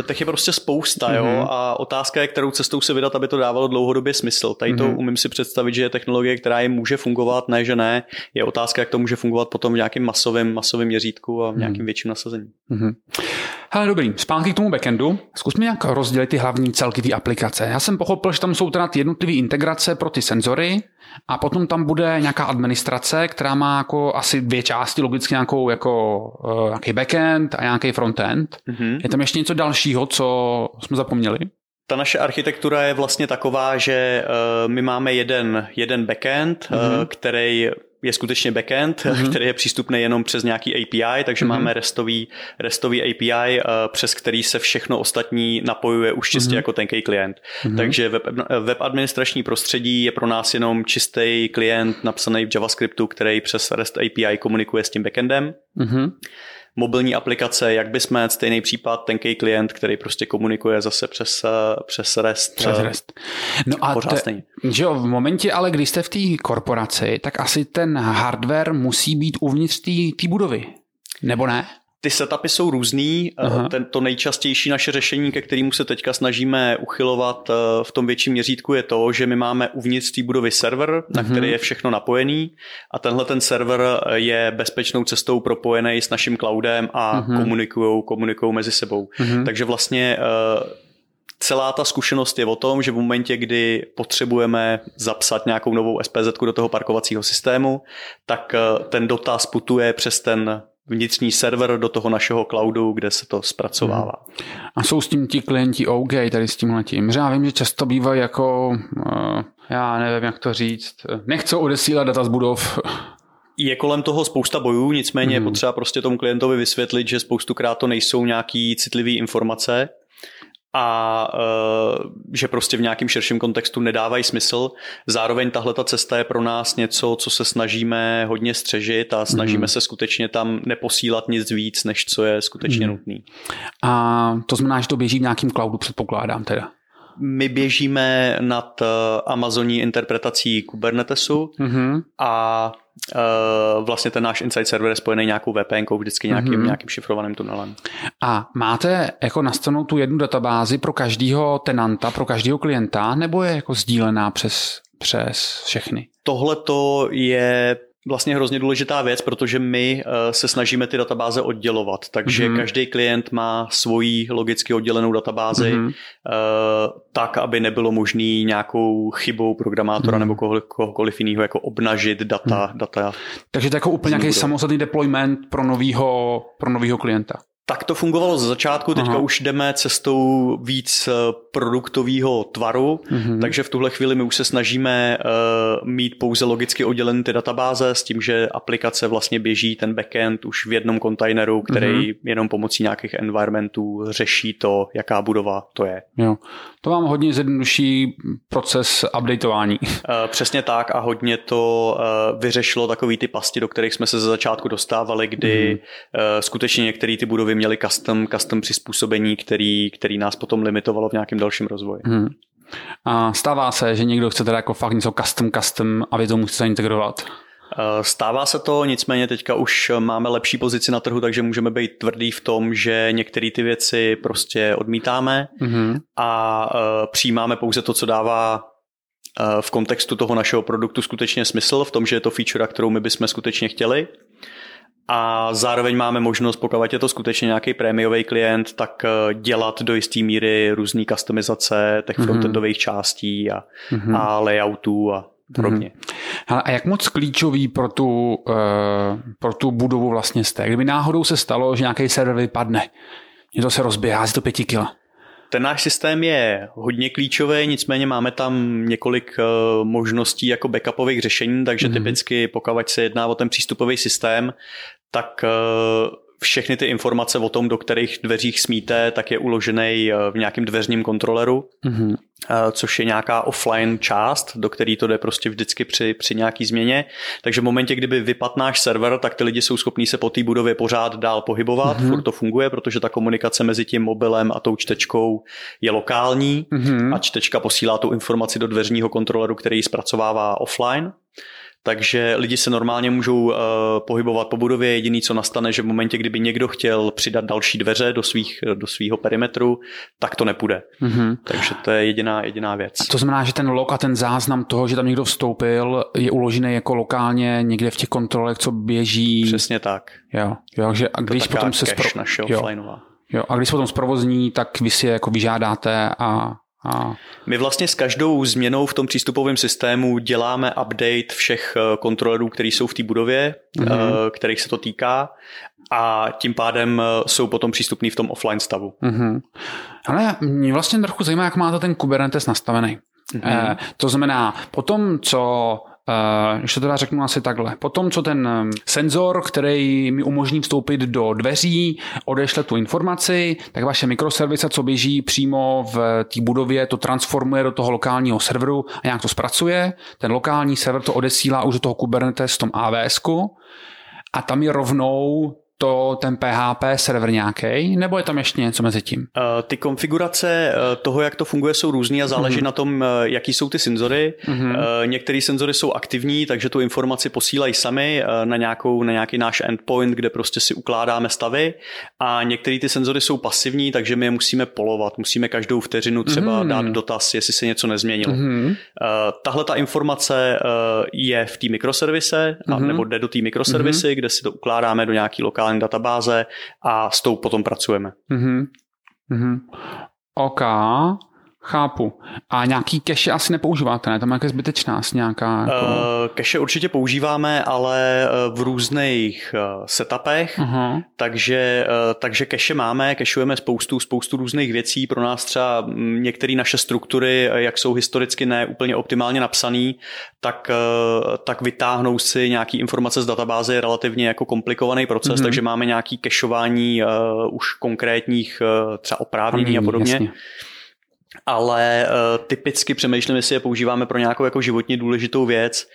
uh, těch je prostě spousta, mm-hmm. jo, mhm. a otázka je, kterou cestou se vydat, aby to dávalo dlouhodobě smysl. Tady to mm-hmm. umím si představit, že je technologie, která jim může fungovat, ne, že ne. Je otázka, jak to může fungovat potom v nějakém masovém, masovém měřítku a v nějakém mm-hmm. větším nasazení. Mm-hmm. Hele, dobrý, zpátky k tomu backendu. Zkusme nějak rozdělit ty hlavní celky ty aplikace. Já jsem pochopil, že tam jsou teda ty jednotlivé integrace pro ty senzory a potom tam bude nějaká administrace, která má jako asi dvě části, logicky nějakou jako uh, nějaký backend a nějaký frontend. Mm-hmm. Je tam ještě něco dalšího, co jsme zapomněli? Ta naše architektura je vlastně taková, že uh, my máme jeden, jeden backend, mm-hmm. uh, který je skutečně backend, mm-hmm. který je přístupný jenom přes nějaký API, takže mm-hmm. máme restový, restový API, uh, přes který se všechno ostatní napojuje už čistě mm-hmm. jako tenký klient. Mm-hmm. Takže web, web administrační prostředí je pro nás jenom čistý klient napsaný v JavaScriptu, který přes REST API komunikuje s tím backendem. Mm-hmm mobilní aplikace, jak bychom stejný případ, tenký klient, který prostě komunikuje zase přes, přes REST. Přes REST. No a te, že jo, v momentě ale, kdy jste v té korporaci, tak asi ten hardware musí být uvnitř té budovy. Nebo ne? Ty setupy jsou různý. Eh, Aha. Ten, to nejčastější naše řešení, ke kterému se teďka snažíme uchylovat eh, v tom větším měřítku, je to, že my máme uvnitř té budovy server, na uh-huh. který je všechno napojený a tenhle ten server eh, je bezpečnou cestou propojený s naším cloudem a uh-huh. komunikují komunikujou mezi sebou. Uh-huh. Takže vlastně celá ta zkušenost je o tom, že v momentě, kdy potřebujeme zapsat nějakou novou SPZ do toho parkovacího systému, tak ten dotaz putuje přes ten vnitřní server do toho našeho cloudu, kde se to zpracovává. A jsou s tím ti klienti OK tady s tím letím? Já vím, že často bývají jako, uh, já nevím, jak to říct, nechcou odesílat data z budov. Je kolem toho spousta bojů, nicméně mm. je mhm. potřeba prostě tomu klientovi vysvětlit, že spoustukrát to nejsou nějaký citlivé informace, a uh, že prostě v nějakém širším kontextu nedávají smysl. Zároveň tahle ta cesta je pro nás něco, co se snažíme hodně střežit a snažíme mm. se skutečně tam neposílat nic víc, než co je skutečně mm. nutný. A to znamená, že to běží v nějakém cloudu, předpokládám teda. My běžíme nad uh, Amazoní interpretací Kubernetesu mm-hmm. a Uh, vlastně ten náš Insight server je spojený nějakou VPN, vždycky nějakým, mm-hmm. nějakým šifrovaným tunelem. A máte jako nastavenou tu jednu databázi pro každého tenanta, pro každého klienta, nebo je jako sdílená přes, přes všechny? Tohle to je vlastně hrozně důležitá věc, protože my eh, se snažíme ty databáze oddělovat, takže mm-hmm. každý klient má svoji logicky oddělenou databázi mm-hmm. tak, aby nebylo možné nějakou chybou programátora mm-hmm. nebo kohokoliv jiného jako obnažit data. Mm-hmm. data takže to je jako úplně nějaký samostatný deployment pro novýho, pro novýho klienta. Tak to fungovalo ze začátku, teďka Aha. už jdeme cestou víc eh, produktového tvaru, mm-hmm. takže v tuhle chvíli my už se snažíme uh, mít pouze logicky oddělené ty databáze s tím, že aplikace vlastně běží ten backend už v jednom kontejneru, který mm-hmm. jenom pomocí nějakých environmentů řeší to, jaká budova to je. Jo. To vám hodně zjednoduší proces updateování. Uh, přesně tak a hodně to uh, vyřešilo takový ty pasti, do kterých jsme se ze začátku dostávali, kdy mm-hmm. uh, skutečně některé ty budovy měly custom, custom přizpůsobení, který, který nás potom limitovalo v nějakém dalším rozvoji. Hmm. A stává se, že někdo chce teda jako fakt něco custom, custom a vy to musíte integrovat? Eh, stává se to, nicméně teďka už máme lepší pozici na trhu, takže můžeme být tvrdý v tom, že některé ty věci prostě odmítáme mm-hmm. a uh, přijímáme pouze to, co dává uh, v kontextu toho našeho produktu skutečně smysl, v tom, že je to feature, kterou my bychom skutečně chtěli a zároveň máme možnost, pokud je to skutečně nějaký prémiový klient, tak eh, dělat do jisté míry různé customizace těch mm-hmm. frontendových částí a, mm-hmm. a layoutů a podobně. Mm-hmm. Hele, a jak moc klíčový pro tu, uh, pro tu budovu vlastně jste? Kdyby náhodou se stalo, že nějaký server vypadne, něco se rozběhá, z to pěti kila. Ten náš systém je hodně klíčový, nicméně máme tam několik uh, možností jako backupových řešení, takže mm-hmm. typicky pokud se jedná o ten přístupový systém, tak eh, všechny ty informace o tom, do kterých dveřích smíte, tak je uložený eh, v nějakém dveřním kontroleru, mm-hmm. což je nějaká offline část, do který to jde prostě vždycky při, při nějaký změně. Takže v momentě, kdyby vypadl náš server, tak ty lidi jsou schopní se po té budově pořád dál pohybovat, mm-hmm. furt to funguje, protože ta komunikace mezi tím mobilem a tou čtečkou je lokální mm-hmm. a čtečka posílá tu informaci do dveřního kontroleru, který ji zpracovává offline. Takže lidi se normálně můžou uh, pohybovat po budově. Jediný, co nastane, že v momentě, kdyby někdo chtěl přidat další dveře do, svých, do svého perimetru, tak to nepůjde. Mm-hmm. Takže to je jediná, jediná věc. A to znamená, že ten log a ten záznam toho, že tam někdo vstoupil, je uložený jako lokálně někde v těch kontrolech, co běží. Přesně tak. Jo, jo že a když potom se spro... jo. jo, a když potom zprovozní, tak vy si je jako vyžádáte a a... My vlastně s každou změnou v tom přístupovém systému děláme update všech eh, kontrolerů, který jsou v té budově, mm-hmm. kterých se to týká a tím pádem eh, jsou potom přístupní v tom offline stavu. Mm-hmm. Ale mě vlastně trochu zajímá, jak máte ten Kubernetes nastavený. Mm-hmm. Eh, to znamená, potom, co Uh, když to teda řeknu asi takhle. Potom, co ten um, senzor, který mi umožní vstoupit do dveří, odešle tu informaci, tak vaše mikroservice, co běží přímo v té budově, to transformuje do toho lokálního serveru a nějak to zpracuje. Ten lokální server to odesílá už do toho Kubernetes v tom AWS a tam je rovnou to ten PHP server nějaký, nebo je tam ještě něco mezi tím? Uh, ty konfigurace uh, toho, jak to funguje, jsou různý a záleží mm-hmm. na tom, uh, jaký jsou ty senzory. Mm-hmm. Některé senzory jsou aktivní, takže tu informaci posílají sami na, nějakou, na nějaký náš endpoint, kde prostě si ukládáme stavy a některé ty senzory jsou pasivní, takže my je musíme polovat. Musíme každou vteřinu třeba mm-hmm. dát dotaz, jestli se něco nezměnilo. Mm-hmm. Tahle ta informace je v té mikroservise, mm-hmm. nebo jde do té mikroservisy, mm-hmm. kde si to ukládáme do nějaký lokální centrální databáze a s tou potom pracujeme. Mm-hmm. Mm-hmm. OK. Chápu. A nějaký cache asi nepoužíváte, ne? Tam je zbytečná asi nějaká... Jako... Uh, cache určitě používáme, ale eh, v různých uh, setupech, uh-huh. takže, uh, takže cache máme, cacheujeme spoustu, spoustu různých věcí. Pro nás třeba mm, některé naše struktury, jak jsou historicky ne úplně optimálně napsané, tak, uh, tak vytáhnou si nějaký informace z databáze je relativně jako komplikovaný proces, uh-huh. takže máme nějaký uh, už konkrétních uh, třeba oprávnění a podobně. Jasně ale uh, typicky přemýšlím, jestli je používáme pro nějakou jako životně důležitou věc.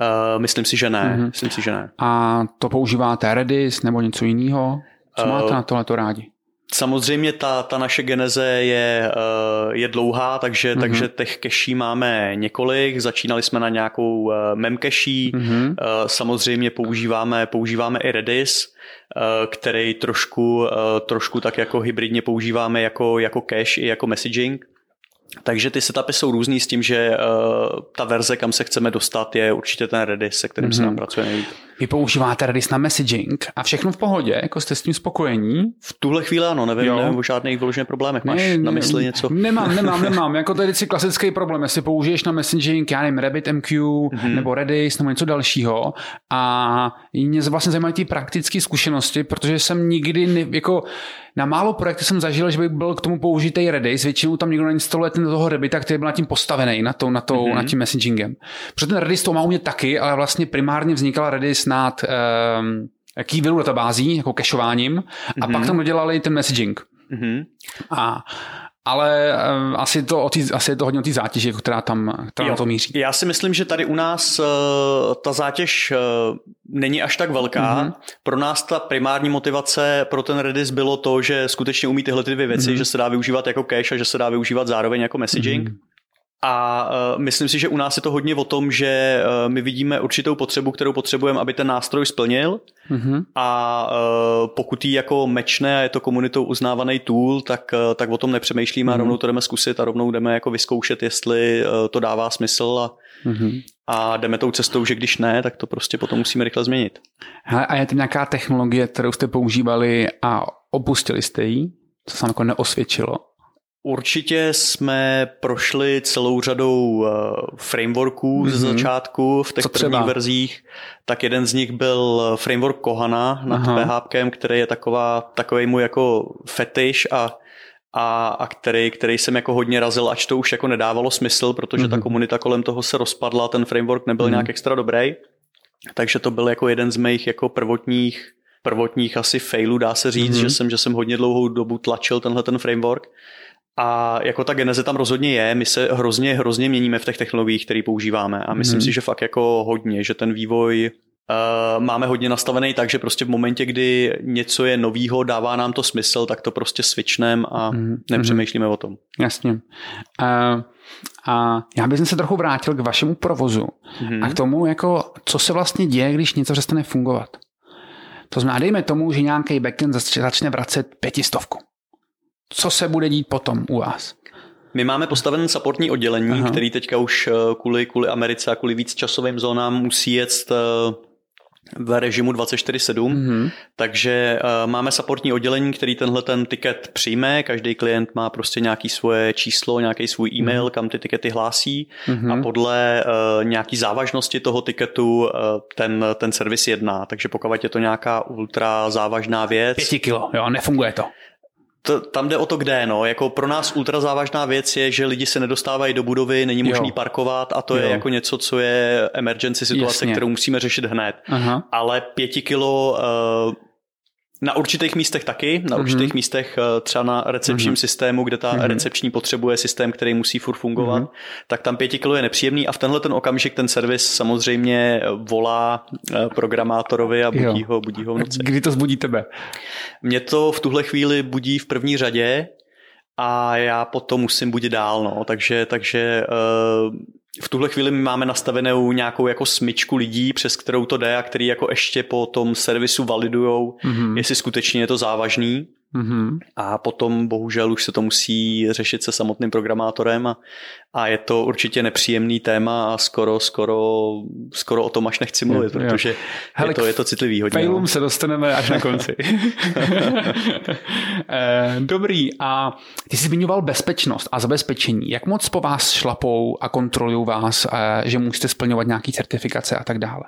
Uh, myslím si, že ne. Mm-hmm. Myslím si, že ne. A to používáte Redis nebo něco jiného? Co uh, máte na tohle to rádi? Samozřejmě ta, ta naše geneze je, je dlouhá, takže, mm-hmm. takže těch keší máme několik. Začínali jsme na nějakou memkeší. Mm-hmm. Samozřejmě používáme, používáme i Redis. Eh, který trošku, eh, trošku tak jako hybridně používáme jako, jako cache i jako messaging. Takže ty setupy jsou různý s tím, že uh, ta verze, kam se chceme dostat, je určitě ten Redis, se kterým mm-hmm. se nám mhm. pracuje nejvíc. Vy používáte Redis na messaging a všechno v pohodě, jako jste s tím spokojení? V tuhle chvíli ano, nevím, jo. nevím o žádných vyložených problémech. Máš ne, na mysli něco? Nemám, nemám, nemám. Jako to je vždycky klasický problém, jestli použiješ na messaging, já nevím, RabbitMQ mm-hmm. nebo Redis nebo něco dalšího a mě vlastně zajímají ty praktické zkušenosti, protože jsem nikdy, ne, jako na málo projektů jsem zažil, že by byl k tomu použitý Redis, většinou tam někdo nainstaluje ten toho Rabbita, který byl na tím postavený, na, to, na, to, mm-hmm. na tím messagingem. Protože ten Redis to má u mě taky, ale vlastně primárně vznikal Redis nad um, keyword databází, jako cacheováním, mm-hmm. a pak mhm. tam dodělali ten messaging. Mm-hmm. A ale um, asi, to, tý, asi je to hodně o té zátěži, která tam která jo, na to míří. Já si myslím, že tady u nás uh, ta zátěž uh, není až tak velká. Mm-hmm. Pro nás ta primární motivace pro ten Redis bylo to, že skutečně umí tyhle ty dvě věci, mm-hmm. že se dá využívat jako cache a že se dá využívat zároveň jako messaging. Mm-hmm. A uh, myslím si, že u nás je to hodně o tom, že uh, my vidíme určitou potřebu, kterou potřebujeme, aby ten nástroj splnil. Mm-hmm. A uh, pokud ji jako mečne a je to komunitou uznávaný tool, tak, uh, tak o tom nepřemýšlíme mm-hmm. a rovnou to jdeme zkusit a rovnou jdeme jako vyzkoušet, jestli uh, to dává smysl a, mm-hmm. a jdeme tou cestou, že když ne, tak to prostě potom musíme rychle změnit. Hele, a je to nějaká technologie, kterou jste používali a opustili jste ji? Co se jako neosvědčilo? Určitě jsme prošli celou řadou uh, frameworků mm-hmm. ze mhm. začátku v těch Co prvních třeba? verzích. Tak jeden z nich byl framework Kohana nad PHP, který je taková, takový můj jako fetiš a a, a který, který jsem jako hodně razil, ač to už jako nedávalo smysl, protože mm-hmm. ta mhm. komunita kolem toho se rozpadla, ten framework nebyl mm-hmm. nějak extra dobrý. Takže to byl jako jeden z mých jako prvotních prvotních asi failů, dá se říct, mm-hmm. že jsem, že jsem hodně dlouhou dobu tlačil tenhle ten framework. A jako ta geneze tam rozhodně je, my se hrozně, hrozně měníme v těch technologiích, které používáme a myslím hmm. si, že fakt jako hodně, že ten vývoj Uh, máme hodně nastavený tak, že prostě v momentě, kdy něco je novýho, dává nám to smysl, tak to prostě switchnem a mm, nepřemýšlíme o tom. Jasně. Uh, A já bych se trochu vrátil k vašemu provozu mm-hmm. a k tomu, jako, co se vlastně děje, když něco přestane fungovat. To znamená, dejme tomu, že nějaký backend začne vracet pětistovku. Co se bude dít potom u vás? My máme postaven supportní oddělení, Aha. který teďka už eh, kvůli, kvůli Americe a kvůli víc časovým zónám musí jet eh, v režimu 24-7, mm-hmm. takže uh, máme supportní oddělení, který tenhle ten tiket přijme, každý klient má prostě nějaký svoje číslo, nějaký svůj e-mail, mm-hmm. kam ty tikety hlásí mm-hmm. a podle uh, nějaký závažnosti toho tiketu uh, ten, ten servis jedná, takže pokud je to nějaká ultra závažná věc. Pěti kilo, jo, nefunguje to to, tam jde o to, kde, no. Jako pro nás ultra závažná věc je, že lidi se nedostávají do budovy, není možný jo. parkovat a to jo. je jako něco, co je emergency situace, Jasně. kterou musíme řešit hned. Aha. Ale pěti kilo uh, na určitých místech taky, na určitých mm-hmm. místech eh, třeba na recepčním mm-hmm. systému, kde ta mm-hmm. recepční potřebuje systém, který musí furt fungovat, mm-hmm. tak tam pěti kilo je nepříjemný a v tenhle ten okamžik ten servis samozřejmě volá eh, programátorovi a budí jo. ho, budí ho v noci. Kdy to zbudí tebe? Mě to v tuhle chvíli budí v první řadě a já potom musím budit dál, no, takže, takže uh, v tuhle chvíli my máme nastavenou nějakou jako smyčku lidí, přes kterou to jde a který jako ještě po tom servisu validujou, mm-hmm. jestli skutečně je to závažný. Mm-hmm. A potom bohužel už se to musí řešit se samotným programátorem a, a je to určitě nepříjemný téma a skoro, skoro, skoro o tom až nechci mluvit, jo, protože Hele, je, to, je to citlivý hodně. Failům no. se dostaneme až na konci. Eh, dobrý, a ty jsi zmiňoval bezpečnost a zabezpečení. Jak moc po vás šlapou a kontrolují vás, eh, že musíte splňovat nějaké certifikace a tak dále?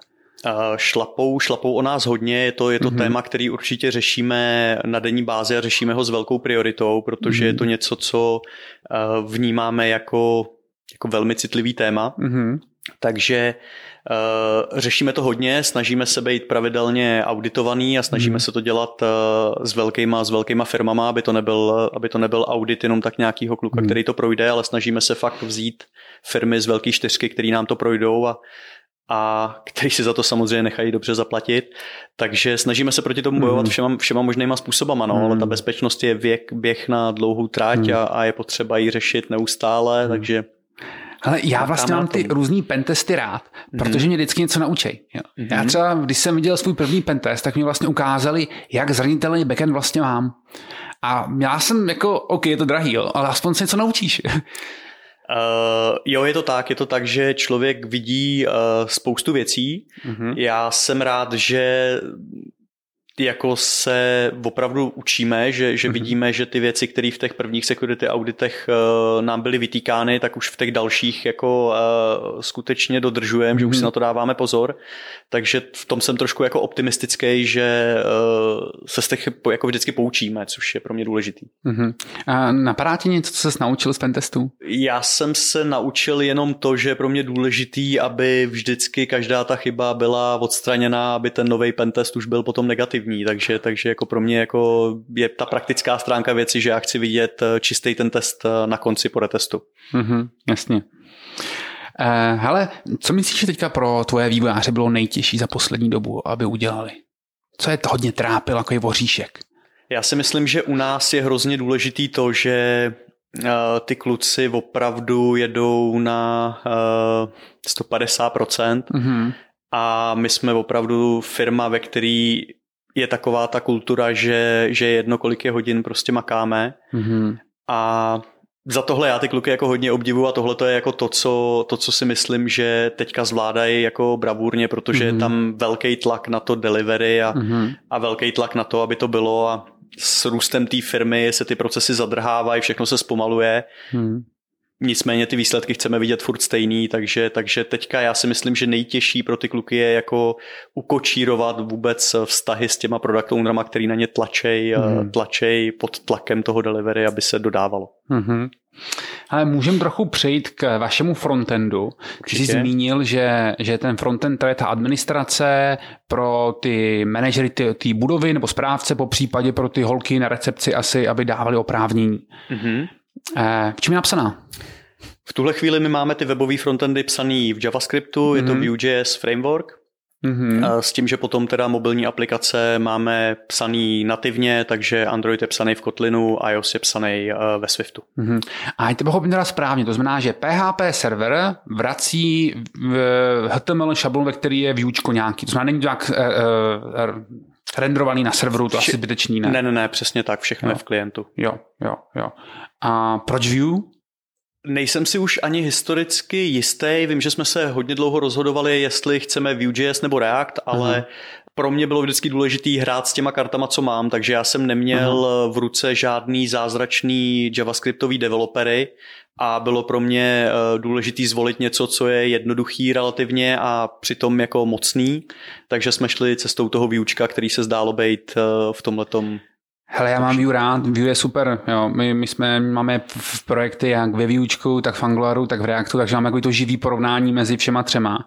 Šlapou, šlapou o nás hodně, je to, je to mm-hmm. téma, který určitě řešíme na denní bázi a řešíme ho s velkou prioritou, protože mm-hmm. je to něco, co vnímáme jako, jako velmi citlivý téma. Mm-hmm. Takže uh, řešíme to hodně, snažíme se být pravidelně auditovaný a snažíme mm. se to dělat uh, s velkýma, s velkýma firmama, aby to nebyl, aby to nebyl audit jenom tak nějakýho kluka, mm. který to projde, ale snažíme se fakt vzít firmy z velké čtyřky, který nám to projdou a a který si za to samozřejmě nechají dobře zaplatit. Takže snažíme se proti tomu bojovat mm. všema, všema možnýma způsobama, no, mm. ale ta bezpečnost je věk, běh na dlouhou tráť mm. a, a je potřeba ji řešit neustále, mm. takže ale já vlastně mám ty různý pentesty rád, protože mě vždycky něco naučí. Mm. Já třeba, když jsem viděl svůj první pentest, tak mi vlastně ukázali, jak zranitelný backend vlastně mám. A já jsem jako, OK, je to drahý, jo, ale aspoň se něco naučíš. Uh, jo, je to tak, je to tak, že člověk vidí uh, spoustu věcí. Mm-hmm. Já jsem rád, že jako se opravdu učíme, že, že mm-hmm. vidíme, že ty věci, které v těch prvních security auditech uh, nám byly vytýkány, tak už v těch dalších jako uh, skutečně dodržujeme, mm-hmm. že už si mhm. na to dáváme pozor. Takže v tom jsem trošku jako optimistický, že uh, se z těch jako vždycky poučíme, což je pro mě důležitý. Mm-hmm. A napadá ti něco, co se naučil z pentestu? Já jsem se naučil jenom to, že je pro mě důležitý, aby vždycky každá ta chyba byla odstraněná, aby ten nový pentest už byl potom negativní. Takže, takže jako pro mě jako je ta praktická stránka věci, že já chci vidět eh, čistý ten test eh, na konci po retestu. Mm-hmm, jasně. Uh, hele, co myslíš, že teďka pro tvoje vývojáře bylo nejtěžší za poslední dobu, aby udělali? Co je to hodně trápil, jako je voříšek? Já si myslím, že u nás je hrozně důležitý to, že ty kluci opravdu jedou na uh, 150% mm-hmm. a my jsme opravdu firma, ve který je taková ta kultura, že, že jedno kolik je hodin prostě makáme mm-hmm. a za tohle já ty kluky jako hodně obdivuju a tohle to je jako to co, to, co si myslím, že teďka zvládají jako bravurně, protože mm-hmm. je tam velký tlak na to delivery a, mm-hmm. a velký tlak na to, aby to bylo a s růstem té firmy se ty procesy zadrhávají, všechno se zpomaluje. Mm. Nicméně ty výsledky chceme vidět furt stejný, takže, takže teďka já si myslím, že nejtěžší pro ty kluky je jako ukočírovat vůbec vztahy s těma product ownerama, který na ně tlačej, mm. tlačej pod tlakem toho delivery, aby se dodávalo. Mm-hmm. Ale můžeme trochu přejít k vašemu frontendu. Ty jsi zmínil, že, že ten frontend to je ta administrace pro ty manažery té budovy nebo správce, po případě pro ty holky na recepci asi, aby dávali oprávnění. Mm-hmm. V čem je napsaná? V tuhle chvíli my máme ty webové frontendy psaný v JavaScriptu, mm-hmm. je to mhm. Vue.js framework Mm-hmm. S tím, že potom teda mobilní aplikace máme psaný nativně, takže Android je psaný v Kotlinu, iOS je psaný ve Swiftu. Mm-hmm. A je to pochopím teda správně, to znamená, že PHP server vrací HTML šablon, ve který je výučko nějaký, to znamená, není to nějak renderovaný na serveru, to Vše... asi zbytečný, ne? Ne, ne, ne, přesně tak, všechno jo. je v klientu. Jo, jo, jo. A proč Vue? Nejsem si už ani historicky jistý, vím, že jsme se hodně dlouho rozhodovali, jestli chceme Vue.js nebo React, ale uh-huh. pro mě bylo vždycky důležité hrát s těma kartama, co mám, takže já jsem neměl uh-huh. v ruce žádný zázračný javascriptový developery a bylo pro mě eh, důležité zvolit něco, co je jednoduchý relativně a přitom jako mocný, takže jsme šli cestou toho výučka, který se zdálo být eh, v tomhletom Hele, já mám Vue rád, Vue je super, jo. My, my jsme, máme v projekty jak ve výučku, tak v Angularu, tak v Reactu, takže máme jako to živý porovnání mezi všema třema.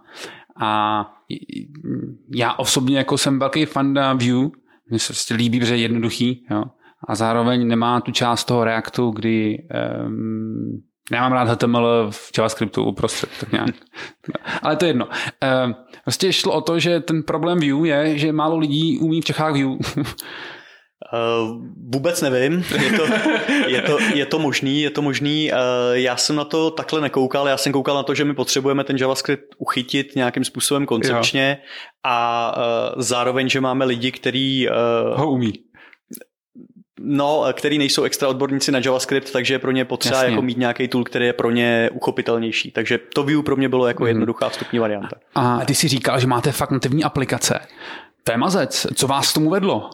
A já osobně jako jsem velký fan Vue, mně se prostě líbí, protože je jednoduchý, jo. A zároveň nemá tu část toho Reactu, kdy um, já mám rád HTML v JavaScriptu uprostřed, tak nějak. Ale to je jedno. Vlastně šlo o to, že ten problém Vue je, že málo lidí umí v Čechách Vue. Uh, vůbec nevím, je to, je, to, je to možný, je to možný. Uh, já jsem na to takhle nekoukal, já jsem koukal na to, že my potřebujeme ten JavaScript uchytit nějakým způsobem koncepčně jo. a uh, zároveň, že máme lidi, kteří uh, ho umí. No, který nejsou extra odborníci na JavaScript, takže je pro ně potřeba jako mít nějaký tool, který je pro ně uchopitelnější. Takže to Vue pro mě bylo jako mm. jednoduchá vstupní varianta. A ty si říkal, že máte fakt nativní aplikace. To je mazec. Co vás k tomu vedlo?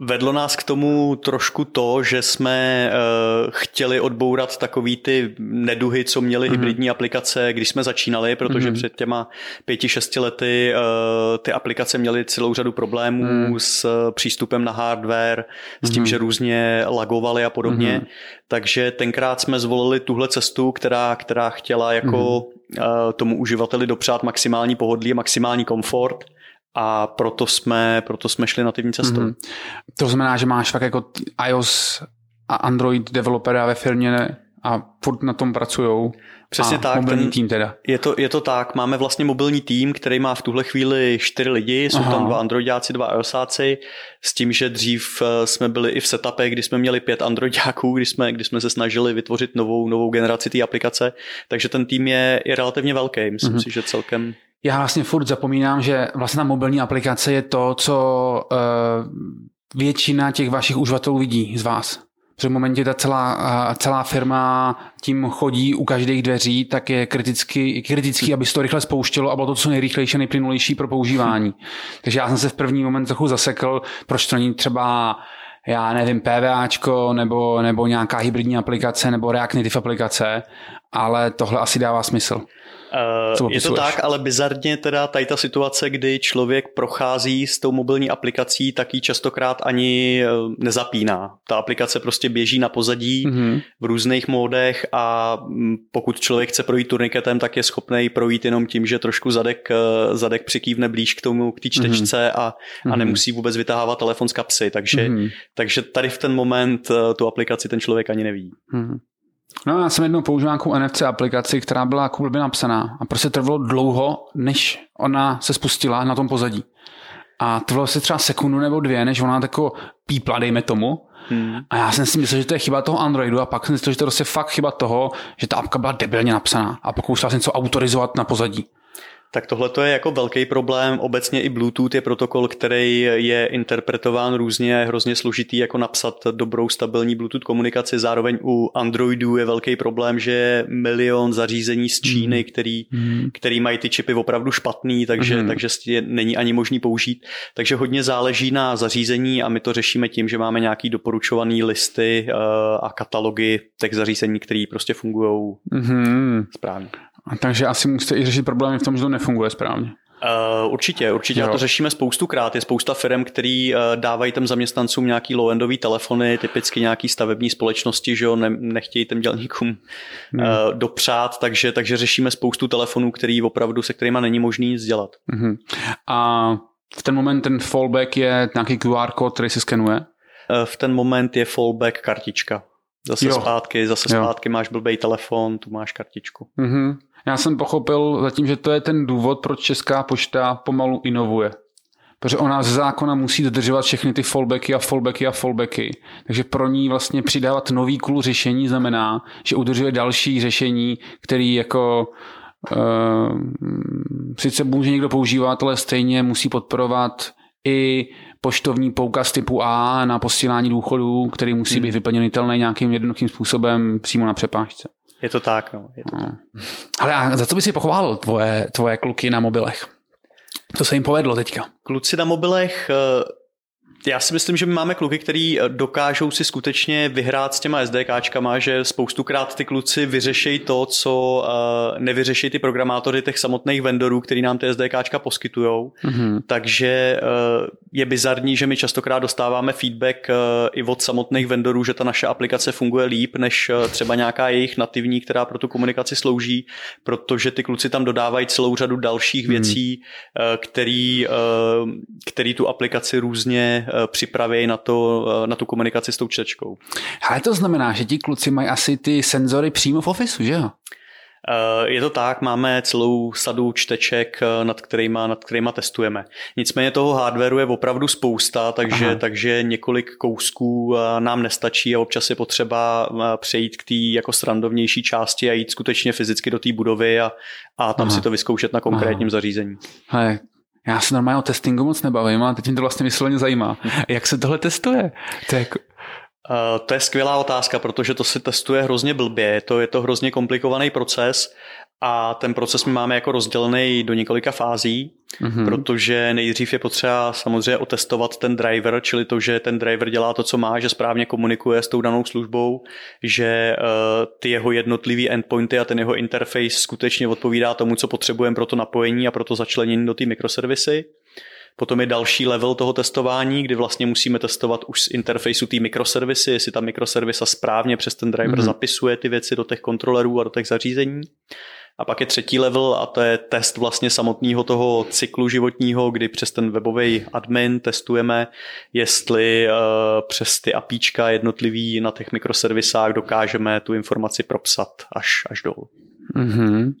Vedlo nás k tomu trošku to, že jsme uh, chtěli odbourat takový ty neduhy, co měly mm-hmm. hybridní aplikace, když jsme začínali, protože mm-hmm. před těma pěti, šesti lety uh, ty aplikace měly celou řadu problémů mm. s uh, přístupem na hardware, s tím, mm-hmm. že různě lagovaly a podobně. Mm-hmm. Takže tenkrát jsme zvolili tuhle cestu, která, která chtěla jako mm-hmm. uh, tomu uživateli dopřát maximální pohodlí, maximální komfort a proto jsme, proto jsme šli nativní cestou. Mm-hmm. To znamená, že máš fakt jako iOS a Android developera ve firmě a furt na tom pracujou. Přesně a tak. Mobilní ten, tým teda. Je to, je to tak. Máme vlastně mobilní tým, který má v tuhle chvíli čtyři lidi. Jsou Aha. tam dva Androidáci, dva iOSáci. S tím, že dřív eh, jsme byli i v setupech, kdy jsme měli pět Androidáků, kdy jsme, kdy jsme se snažili vytvořit novou, novou generaci té aplikace. Takže ten tým je, je relativně velký. Myslím mm-hmm. si, že celkem já vlastně furt zapomínám, že vlastně ta mobilní aplikace je to, co uh, většina těch vašich uživatelů vidí z vás. Protože v momentě ta celá, uh, celá firma tím chodí u každých dveří, tak je kriticky, kritický, aby se to rychle spouštělo a bylo to co nejrychlejší, nejplynulejší pro používání. Takže já jsem se v první moment trochu zasekl, proč to není třeba já nevím, PVAčko nebo, nebo nějaká hybridní aplikace nebo React Native aplikace, ale tohle asi dává smysl. Uh, je to tak, ale bizarně teda tady ta situace, kdy člověk prochází s tou mobilní aplikací, tak ji častokrát ani eh, nezapíná. Ta aplikace prostě běží na pozadí mm-hmm. v různých módech a mm, pokud člověk chce projít turniketem, tak je schopný projít jenom tím, že trošku zadek, eh, zadek přikývne blíž k tomu, k té mhm. čtečce mm-hmm. a, a mhm. nemusí vůbec vytahávat telefon z kapsy. Takže, mm-hmm. takže tady v ten moment tu aplikaci ten člověk ani neví. Mm-hmm. No já jsem jednou použil nějakou NFC aplikaci, která byla jako blbě napsaná a prostě trvalo dlouho, než ona se spustila na tom pozadí. A trvalo se třeba sekundu nebo dvě, než ona tako pípla, dejme tomu. Hmm. A já jsem si myslel, že to je chyba toho Androidu a pak jsem si myslel, že to je prostě fakt chyba toho, že ta apka byla debilně napsaná a pokoušela jsem něco autorizovat na pozadí. Tak tohle je jako velký problém. Obecně i Bluetooth je protokol, který je interpretován různě, je hrozně složitý jako napsat dobrou stabilní Bluetooth komunikaci. Zároveň u Androidů je velký problém, že je milion zařízení z Číny, mm. který, mm. který mají ty čipy opravdu špatný, takže, mm. takže je, není ani možný použít. Takže hodně záleží na zařízení a my to řešíme tím, že máme nějaký doporučovaný listy uh, a katalogy těch zařízení, které prostě fungují mm. správně. A takže asi musíte i řešit problémy v tom, že to nefunguje správně. Uh, určitě, určitě jo. to řešíme spoustu krát. Je spousta firm, který uh, dávají těm zaměstnancům nějaký low-endový telefony, typicky nějaký stavební společnosti, že jo, ne, nechtějí těm dělníkům uh, dopřát, takže, takže řešíme spoustu telefonů, který opravdu, se kterými není možný nic dělat. Hmm. A v ten moment ten fallback je nějaký QR kód, který se skenuje? Uh, v ten moment je fallback kartička. Zase jo. zpátky, zase jo. zpátky máš blbý telefon, tu máš kartičku. Mm-hmm. Já jsem pochopil zatím, že to je ten důvod, proč Česká pošta pomalu inovuje. Protože ona z zákona musí dodržovat všechny ty fallbacky a fallbacky a fallbacky. Takže pro ní vlastně přidávat nový kůl řešení znamená, že udržuje další řešení, který jako uh, sice může někdo používat, ale stejně musí podporovat i poštovní poukaz typu A na posílání důchodů, který musí hmm. být vyplněnitelný nějakým jednoduchým způsobem přímo na přepážce. Je to tak, no. Je to tak. Ale a za co by si pochválil tvoje, tvoje kluky na mobilech? Co se jim povedlo teďka? Kluci na mobilech eh, já si myslím, že my máme kluky, který eh, dokážou si skutečně vyhrát s těma SDKčkama, že spoustukrát ty kluci vyřešejí to, co uh, nevyřeší ty programátory těch samotných vendorů, který nám ty SDKčka poskytují. Mm-hmm. Takže uh, je bizarní, že my častokrát dostáváme feedback i od samotných vendorů, že ta naše aplikace funguje líp než třeba nějaká jejich nativní, která pro tu komunikaci slouží, protože ty kluci tam dodávají celou řadu dalších mm-hmm. věcí, který, který tu aplikaci různě Eh, připraví na, to, eh, na tu komunikaci s tou čtečkou. Ale to znamená, že ti kluci mají asi ty senzory přímo v Office, že jo? Eh, je to tak, máme celou sadu čteček, nad kterýma, nad kterýma testujeme. Nicméně toho hardwareu je opravdu spousta, takže, takže několik kousků nám nestačí a občas je potřeba přejít k té jako srandovnější části a jít skutečně fyzicky do té budovy a, a tam Aha. si to vyzkoušet na konkrétním Aha. zařízení. Hej, já se normálně o testingu moc nebavím, ale teď mě to vlastně vysloveně zajímá. Jak se tohle testuje? To je jako... Uh, to je skvělá otázka, protože to se testuje hrozně blbě. To, je to hrozně komplikovaný proces a ten proces my máme jako rozdělený do několika fází, mm-hmm. protože nejdřív je potřeba samozřejmě otestovat ten driver, čili to, že ten driver dělá to, co má, že správně komunikuje s tou danou službou, že uh, ty jeho jednotlivý endpointy a ten jeho interface skutečně odpovídá tomu, co potřebujeme pro to napojení a pro to začlenění do té mikroservisy. Potom je další level toho testování, kdy vlastně musíme testovat už z interfejsu té mikroservisy, jestli ta mikroservisa správně přes ten driver mm-hmm. zapisuje ty věci do těch kontrolerů a do těch zařízení. A pak je třetí level a to je test vlastně samotného toho cyklu životního, kdy přes ten webový admin testujeme, jestli uh, přes ty apíčka jednotlivý na těch mikroservisách dokážeme tu informaci propsat až, až dolů. Mm-hmm.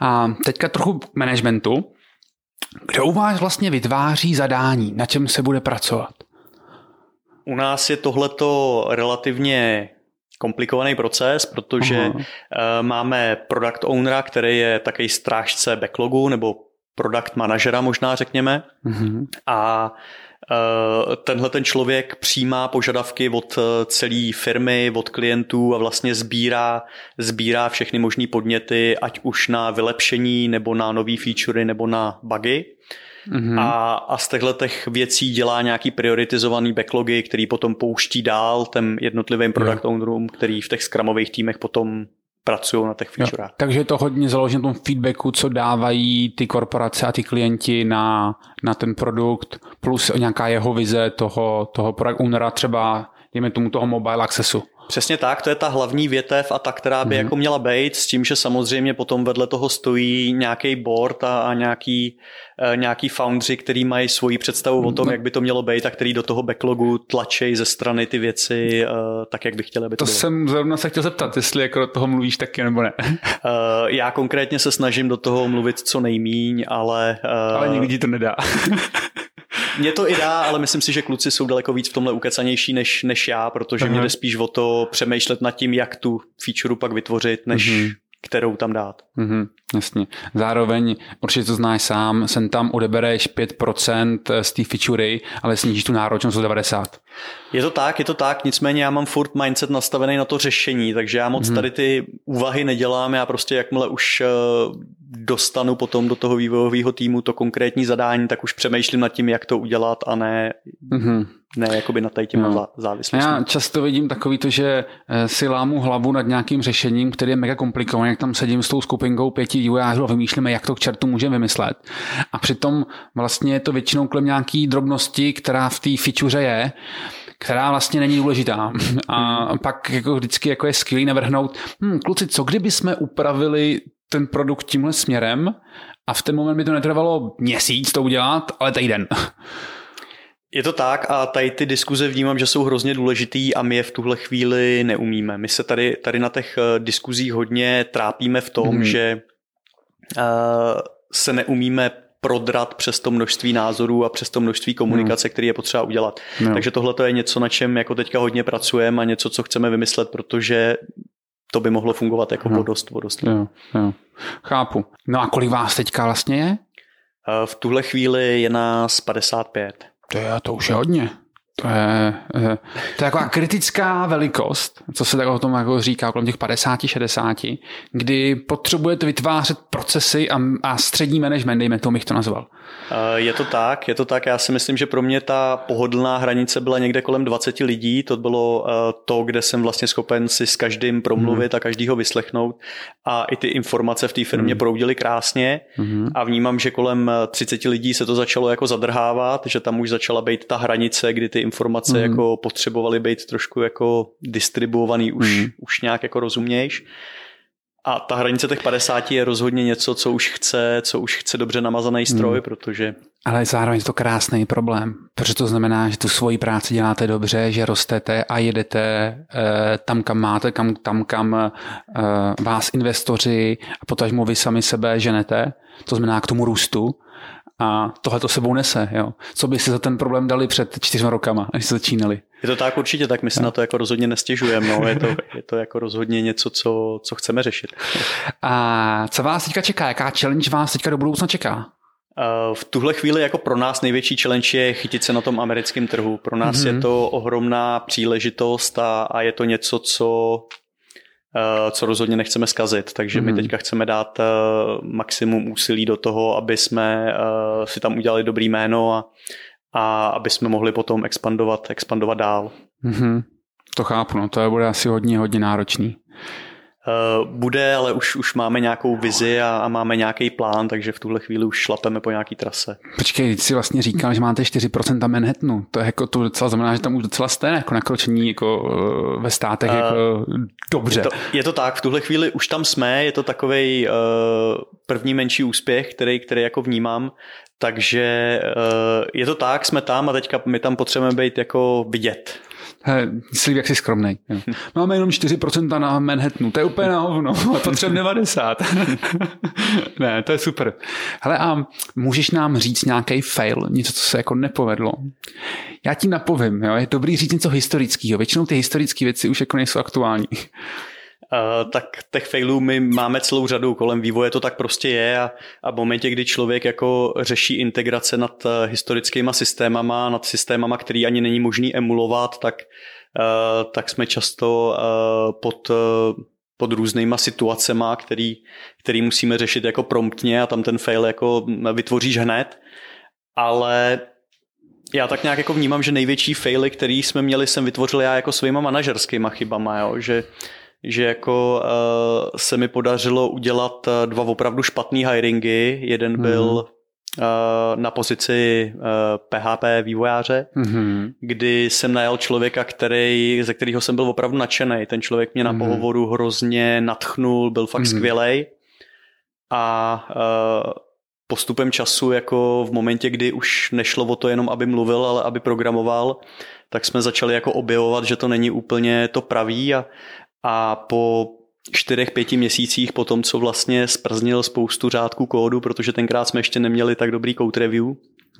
A teďka trochu k managementu. Kdo u vás vlastně vytváří zadání, na čem se bude pracovat? U nás je tohleto relativně komplikovaný proces, protože uh, máme product ownera, který je takový strážce backlogu nebo product manažera možná řekněme. Uh-huh. a uh, tenhle ten člověk přijímá požadavky od eh, celé firmy, od klientů a vlastně sbírá, sbírá všechny možné podněty, ať už na vylepšení nebo na nové featurey nebo na bugy mm-hmm. a, a z těchto těch věcí dělá nějaký prioritizovaný backlogy, který potom pouští dál těm jednotlivým product yeah. ownerům, který v těch skramových týmech potom pracují na těch featurech. Takže je to hodně založeno na tom feedbacku, co dávají ty korporace a ty klienti na, na ten produkt, plus nějaká jeho vize toho, toho product ownera, třeba dejme tomu toho mobile accessu. Přesně tak, to je ta hlavní větev a ta, která by mm-hmm. jako měla být, s tím, že samozřejmě potom vedle toho stojí nějaký board a, a nějaký, uh, nějaký foundři, který mají svoji představu o tom, no. jak by to mělo být a který do toho backlogu tlačí ze strany ty věci uh, tak, jak by chtěli, aby to, to bylo. jsem zrovna se chtěl zeptat, jestli jako do toho mluvíš taky nebo ne. uh, já konkrétně se snažím do toho mluvit co nejmíň, ale... Uh, ale nikdy to nedá. Mě to i dá, ale myslím si, že kluci jsou daleko víc v tomhle ukecanější než, než já, protože uh-huh. mě jde spíš o to přemýšlet nad tím, jak tu feature pak vytvořit, než uh-huh. Kterou tam dát. Uh-huh. Jasně. Zároveň, určitě to znáš sám, sem tam odebereš 5% z té featurey, ale snížíš tu náročnost o 90. Je to tak, je to tak, nicméně já mám furt mindset nastavený na to řešení, takže já moc hmm. tady ty úvahy nedělám, já prostě jakmile už eh, dostanu potom do toho vývojového týmu to konkrétní zadání, tak už přemýšlím nad tím, jak to udělat a ne, hmm. Ne jakoby na těm no. závislostí. Já často vidím takový to, že eh, si lámu hlavu nad nějakým řešením, který je mega komplikovaný, jak tam sedím s tou skupinkou pěti vývojářů a vymýšlíme, jak to k čertu můžeme vymyslet. A přitom vlastně je to většinou kolem nějaký drobnosti, která v té feature je, která vlastně není důležitá. A hmm. pak jako vždycky jako je skvělý navrhnout, hm, kluci, co kdyby jsme upravili ten produkt tímhle směrem a v ten moment by to netrvalo měsíc to udělat, ale týden. Je to tak a tady ty diskuze vnímám, že jsou hrozně důležitý a my je v tuhle chvíli neumíme. My se tady, tady na těch eh, diskuzích hodně trápíme v tom, mm. že uh, se neumíme prodrat přes to množství názorů a přes to množství komunikace, mm. který je potřeba udělat. No. Takže tohle je něco, na čem jako teďka hodně pracujeme a něco, co chceme vymyslet, protože to by mohlo fungovat jako no. vodost. vodost. Jo, jo. Chápu. No a kolik vás teďka vlastně je? Uh, v tuhle chvíli je nás 55. To je, to už je hodně. To je, eh, to je taková kritická velikost, co se tak o tom jako říká, kolem těch 50-60, kdy potřebujete vytvářet procesy a, a střední management, dejme tomu, bych to nazval. Eh, je to tak, je to tak. Já si myslím, že pro mě ta pohodlná hranice byla někde kolem 20 lidí. To bylo eh, to, kde jsem vlastně schopen si s každým promluvit hmm. a každýho vyslechnout. A i ty informace v té firmě hmm. proudily krásně. Hmm. A vnímám, že kolem 30 lidí se to začalo jako zadrhávat, že tam už začala být ta hranice, kdy ty informace mm. jako potřebovaly být trošku jako distribuovaný už, mm. už nějak jako rozumějš. A ta hranice těch 50 je rozhodně něco, co už chce, co už chce dobře namazaný stroj, mm. protože... Ale zároveň je to krásný problém, protože to znamená, že tu svoji práci děláte dobře, že rostete a jedete eh, tam, kam máte, kam, tam, kam eh, vás investoři a potažmo vy sami sebe ženete, to znamená k tomu růstu a tohle to sebou nese. Jo. Co by si za ten problém dali před čtyřma rokama, když se začínali? Je to tak určitě, tak my se no. na to jako rozhodně nestěžujeme. No. Je, to, je to jako rozhodně něco, co, co chceme řešit. A co vás teďka čeká? Jaká challenge vás teďka do budoucna čeká? V tuhle chvíli jako pro nás největší challenge je chytit se na tom americkém trhu. Pro nás mm-hmm. je to ohromná příležitost a, a je to něco, co co rozhodně nechceme zkazit. Takže mm-hmm. my mhm. teďka chceme dát eh, maximum úsilí do toho, aby jsme eh, si tam udělali dobrý jméno a, a aby jsme mohli potom expandovat, expandovat dál. Mm-hmm. To chápu, no to bude asi hodně, hodně náročný. Eh, bude, ale už, už máme nějakou vizi a, a máme nějaký plán, takže v tuhle chvíli už šlapeme po nějaký trase. Počkej, ty jsi vlastně říkal, že máte 4% Manhattanu. To je jako to docela znamená, že tam už docela jste jako nakročení jako eh, ve státech uh, jako dobře. Je to, je to tak, v tuhle chvíli už tam jsme, je to takový uh, první menší úspěch, který, který jako vnímám. Takže uh, je to tak, jsme tam a teďka my tam potřebujeme být jako vidět. Slíb, jak jsi skromnej. Máme jenom 4% na Manhattanu, to je úplně na hovno, potřebujeme 90. ne, to je super. Hele, a můžeš nám říct nějaký fail, něco, co se jako nepovedlo? Já ti napovím, jo? je dobrý říct něco historického. Většinou ty historické věci už jako nejsou aktuální. Uh, tak těch failů my máme celou řadu kolem vývoje, to tak prostě je a, a v momentě, kdy člověk jako řeší integrace nad uh, historickýma systémama, nad systémama, který ani není možný emulovat, tak, uh, tak jsme často uh, pod, uh, pod různýma situacema, který, který musíme řešit jako promptně a tam ten fail jako vytvoříš hned, ale já tak nějak jako vnímám, že největší faily, který jsme měli, jsem vytvořil já jako svýma manažerskýma chybama, jo? že že jako uh, se mi podařilo udělat uh, dva opravdu špatný hiringy. Jeden mm. byl uh, na pozici uh, PHP vývojáře, mm-hmm. kdy jsem najal člověka, který, ze kterého jsem byl opravdu nadšený. Ten člověk mě na mm-hmm. pohovoru hrozně natchnul, byl fakt mm-hmm. skvělej. A uh, postupem času, jako v momentě, kdy už nešlo o to jenom, aby mluvil, ale aby programoval, tak jsme začali jako objevovat, že to není úplně to pravý a, a po čtyřech, pěti měsících po tom, co vlastně sprznil spoustu řádků kódu, protože tenkrát jsme ještě neměli tak dobrý code review,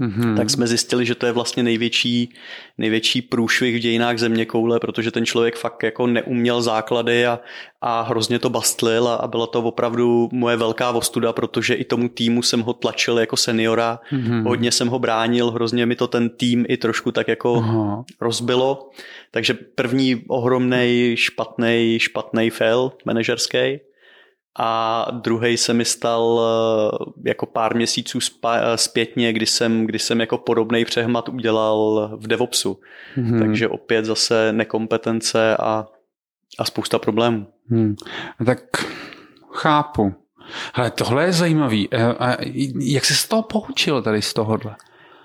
mm-hmm. tak jsme zjistili, že to je vlastně největší, největší průšvih v dějinách země koule, protože ten člověk fakt jako neuměl základy a, a hrozně to bastlil a, a byla to opravdu moje velká ostuda, protože i tomu týmu jsem ho tlačil jako seniora, mm-hmm. hodně jsem ho bránil, hrozně mi to ten tým i trošku tak jako uh-huh. rozbilo. Takže první ohromný špatný špatný fail manažerský a druhý se mi stal eh, jako pár měsíců eh, zpětně, kdy jsem, kdy jsem jako podobný přehmat udělal v DevOpsu. Hmm. Takže opět zase nekompetence a, a spousta problémů. Hmm. Tak chápu. Ale tohle je zajímavý. Eh, jak jsi z toho poučil tady z tohohle?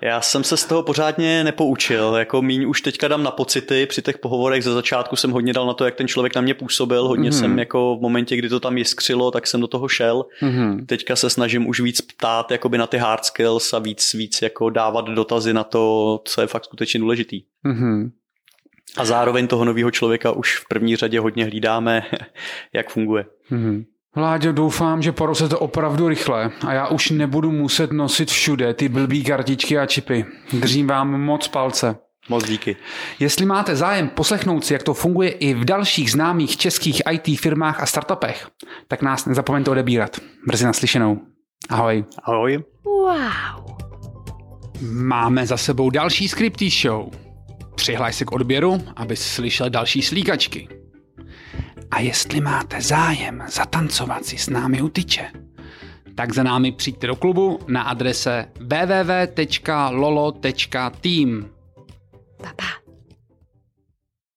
Já jsem se z toho pořádně nepoučil, jako míň už teďka dám na pocity, při těch pohovorech ze začátku jsem hodně dal na to, jak ten člověk na mě působil, hodně mm-hmm. jsem jako v momentě, kdy to tam jiskřilo, tak jsem do toho šel. Mm-hmm. Teďka se snažím už víc ptát jakoby na ty hard skills a víc, víc jako dávat dotazy na to, co je fakt skutečně důležitý. Mm-hmm. A zároveň toho nového člověka už v první řadě hodně hlídáme, jak funguje. Mm-hmm. Vláďo, doufám, že to opravdu rychle a já už nebudu muset nosit všude ty blbý kartičky a čipy. Držím vám moc palce. Moc díky. Jestli máte zájem poslechnout si, jak to funguje i v dalších známých českých IT firmách a startupech, tak nás nezapomeňte odebírat. Brzy naslyšenou. Ahoj. Ahoj. Wow. Máme za sebou další Scripty Show. Přihlaj se k odběru, aby slyšel další slíkačky. A jestli máte zájem zatancovat si s námi u tyče, tak za námi přijďte do klubu na adrese www.lolo.team. Pa, pa.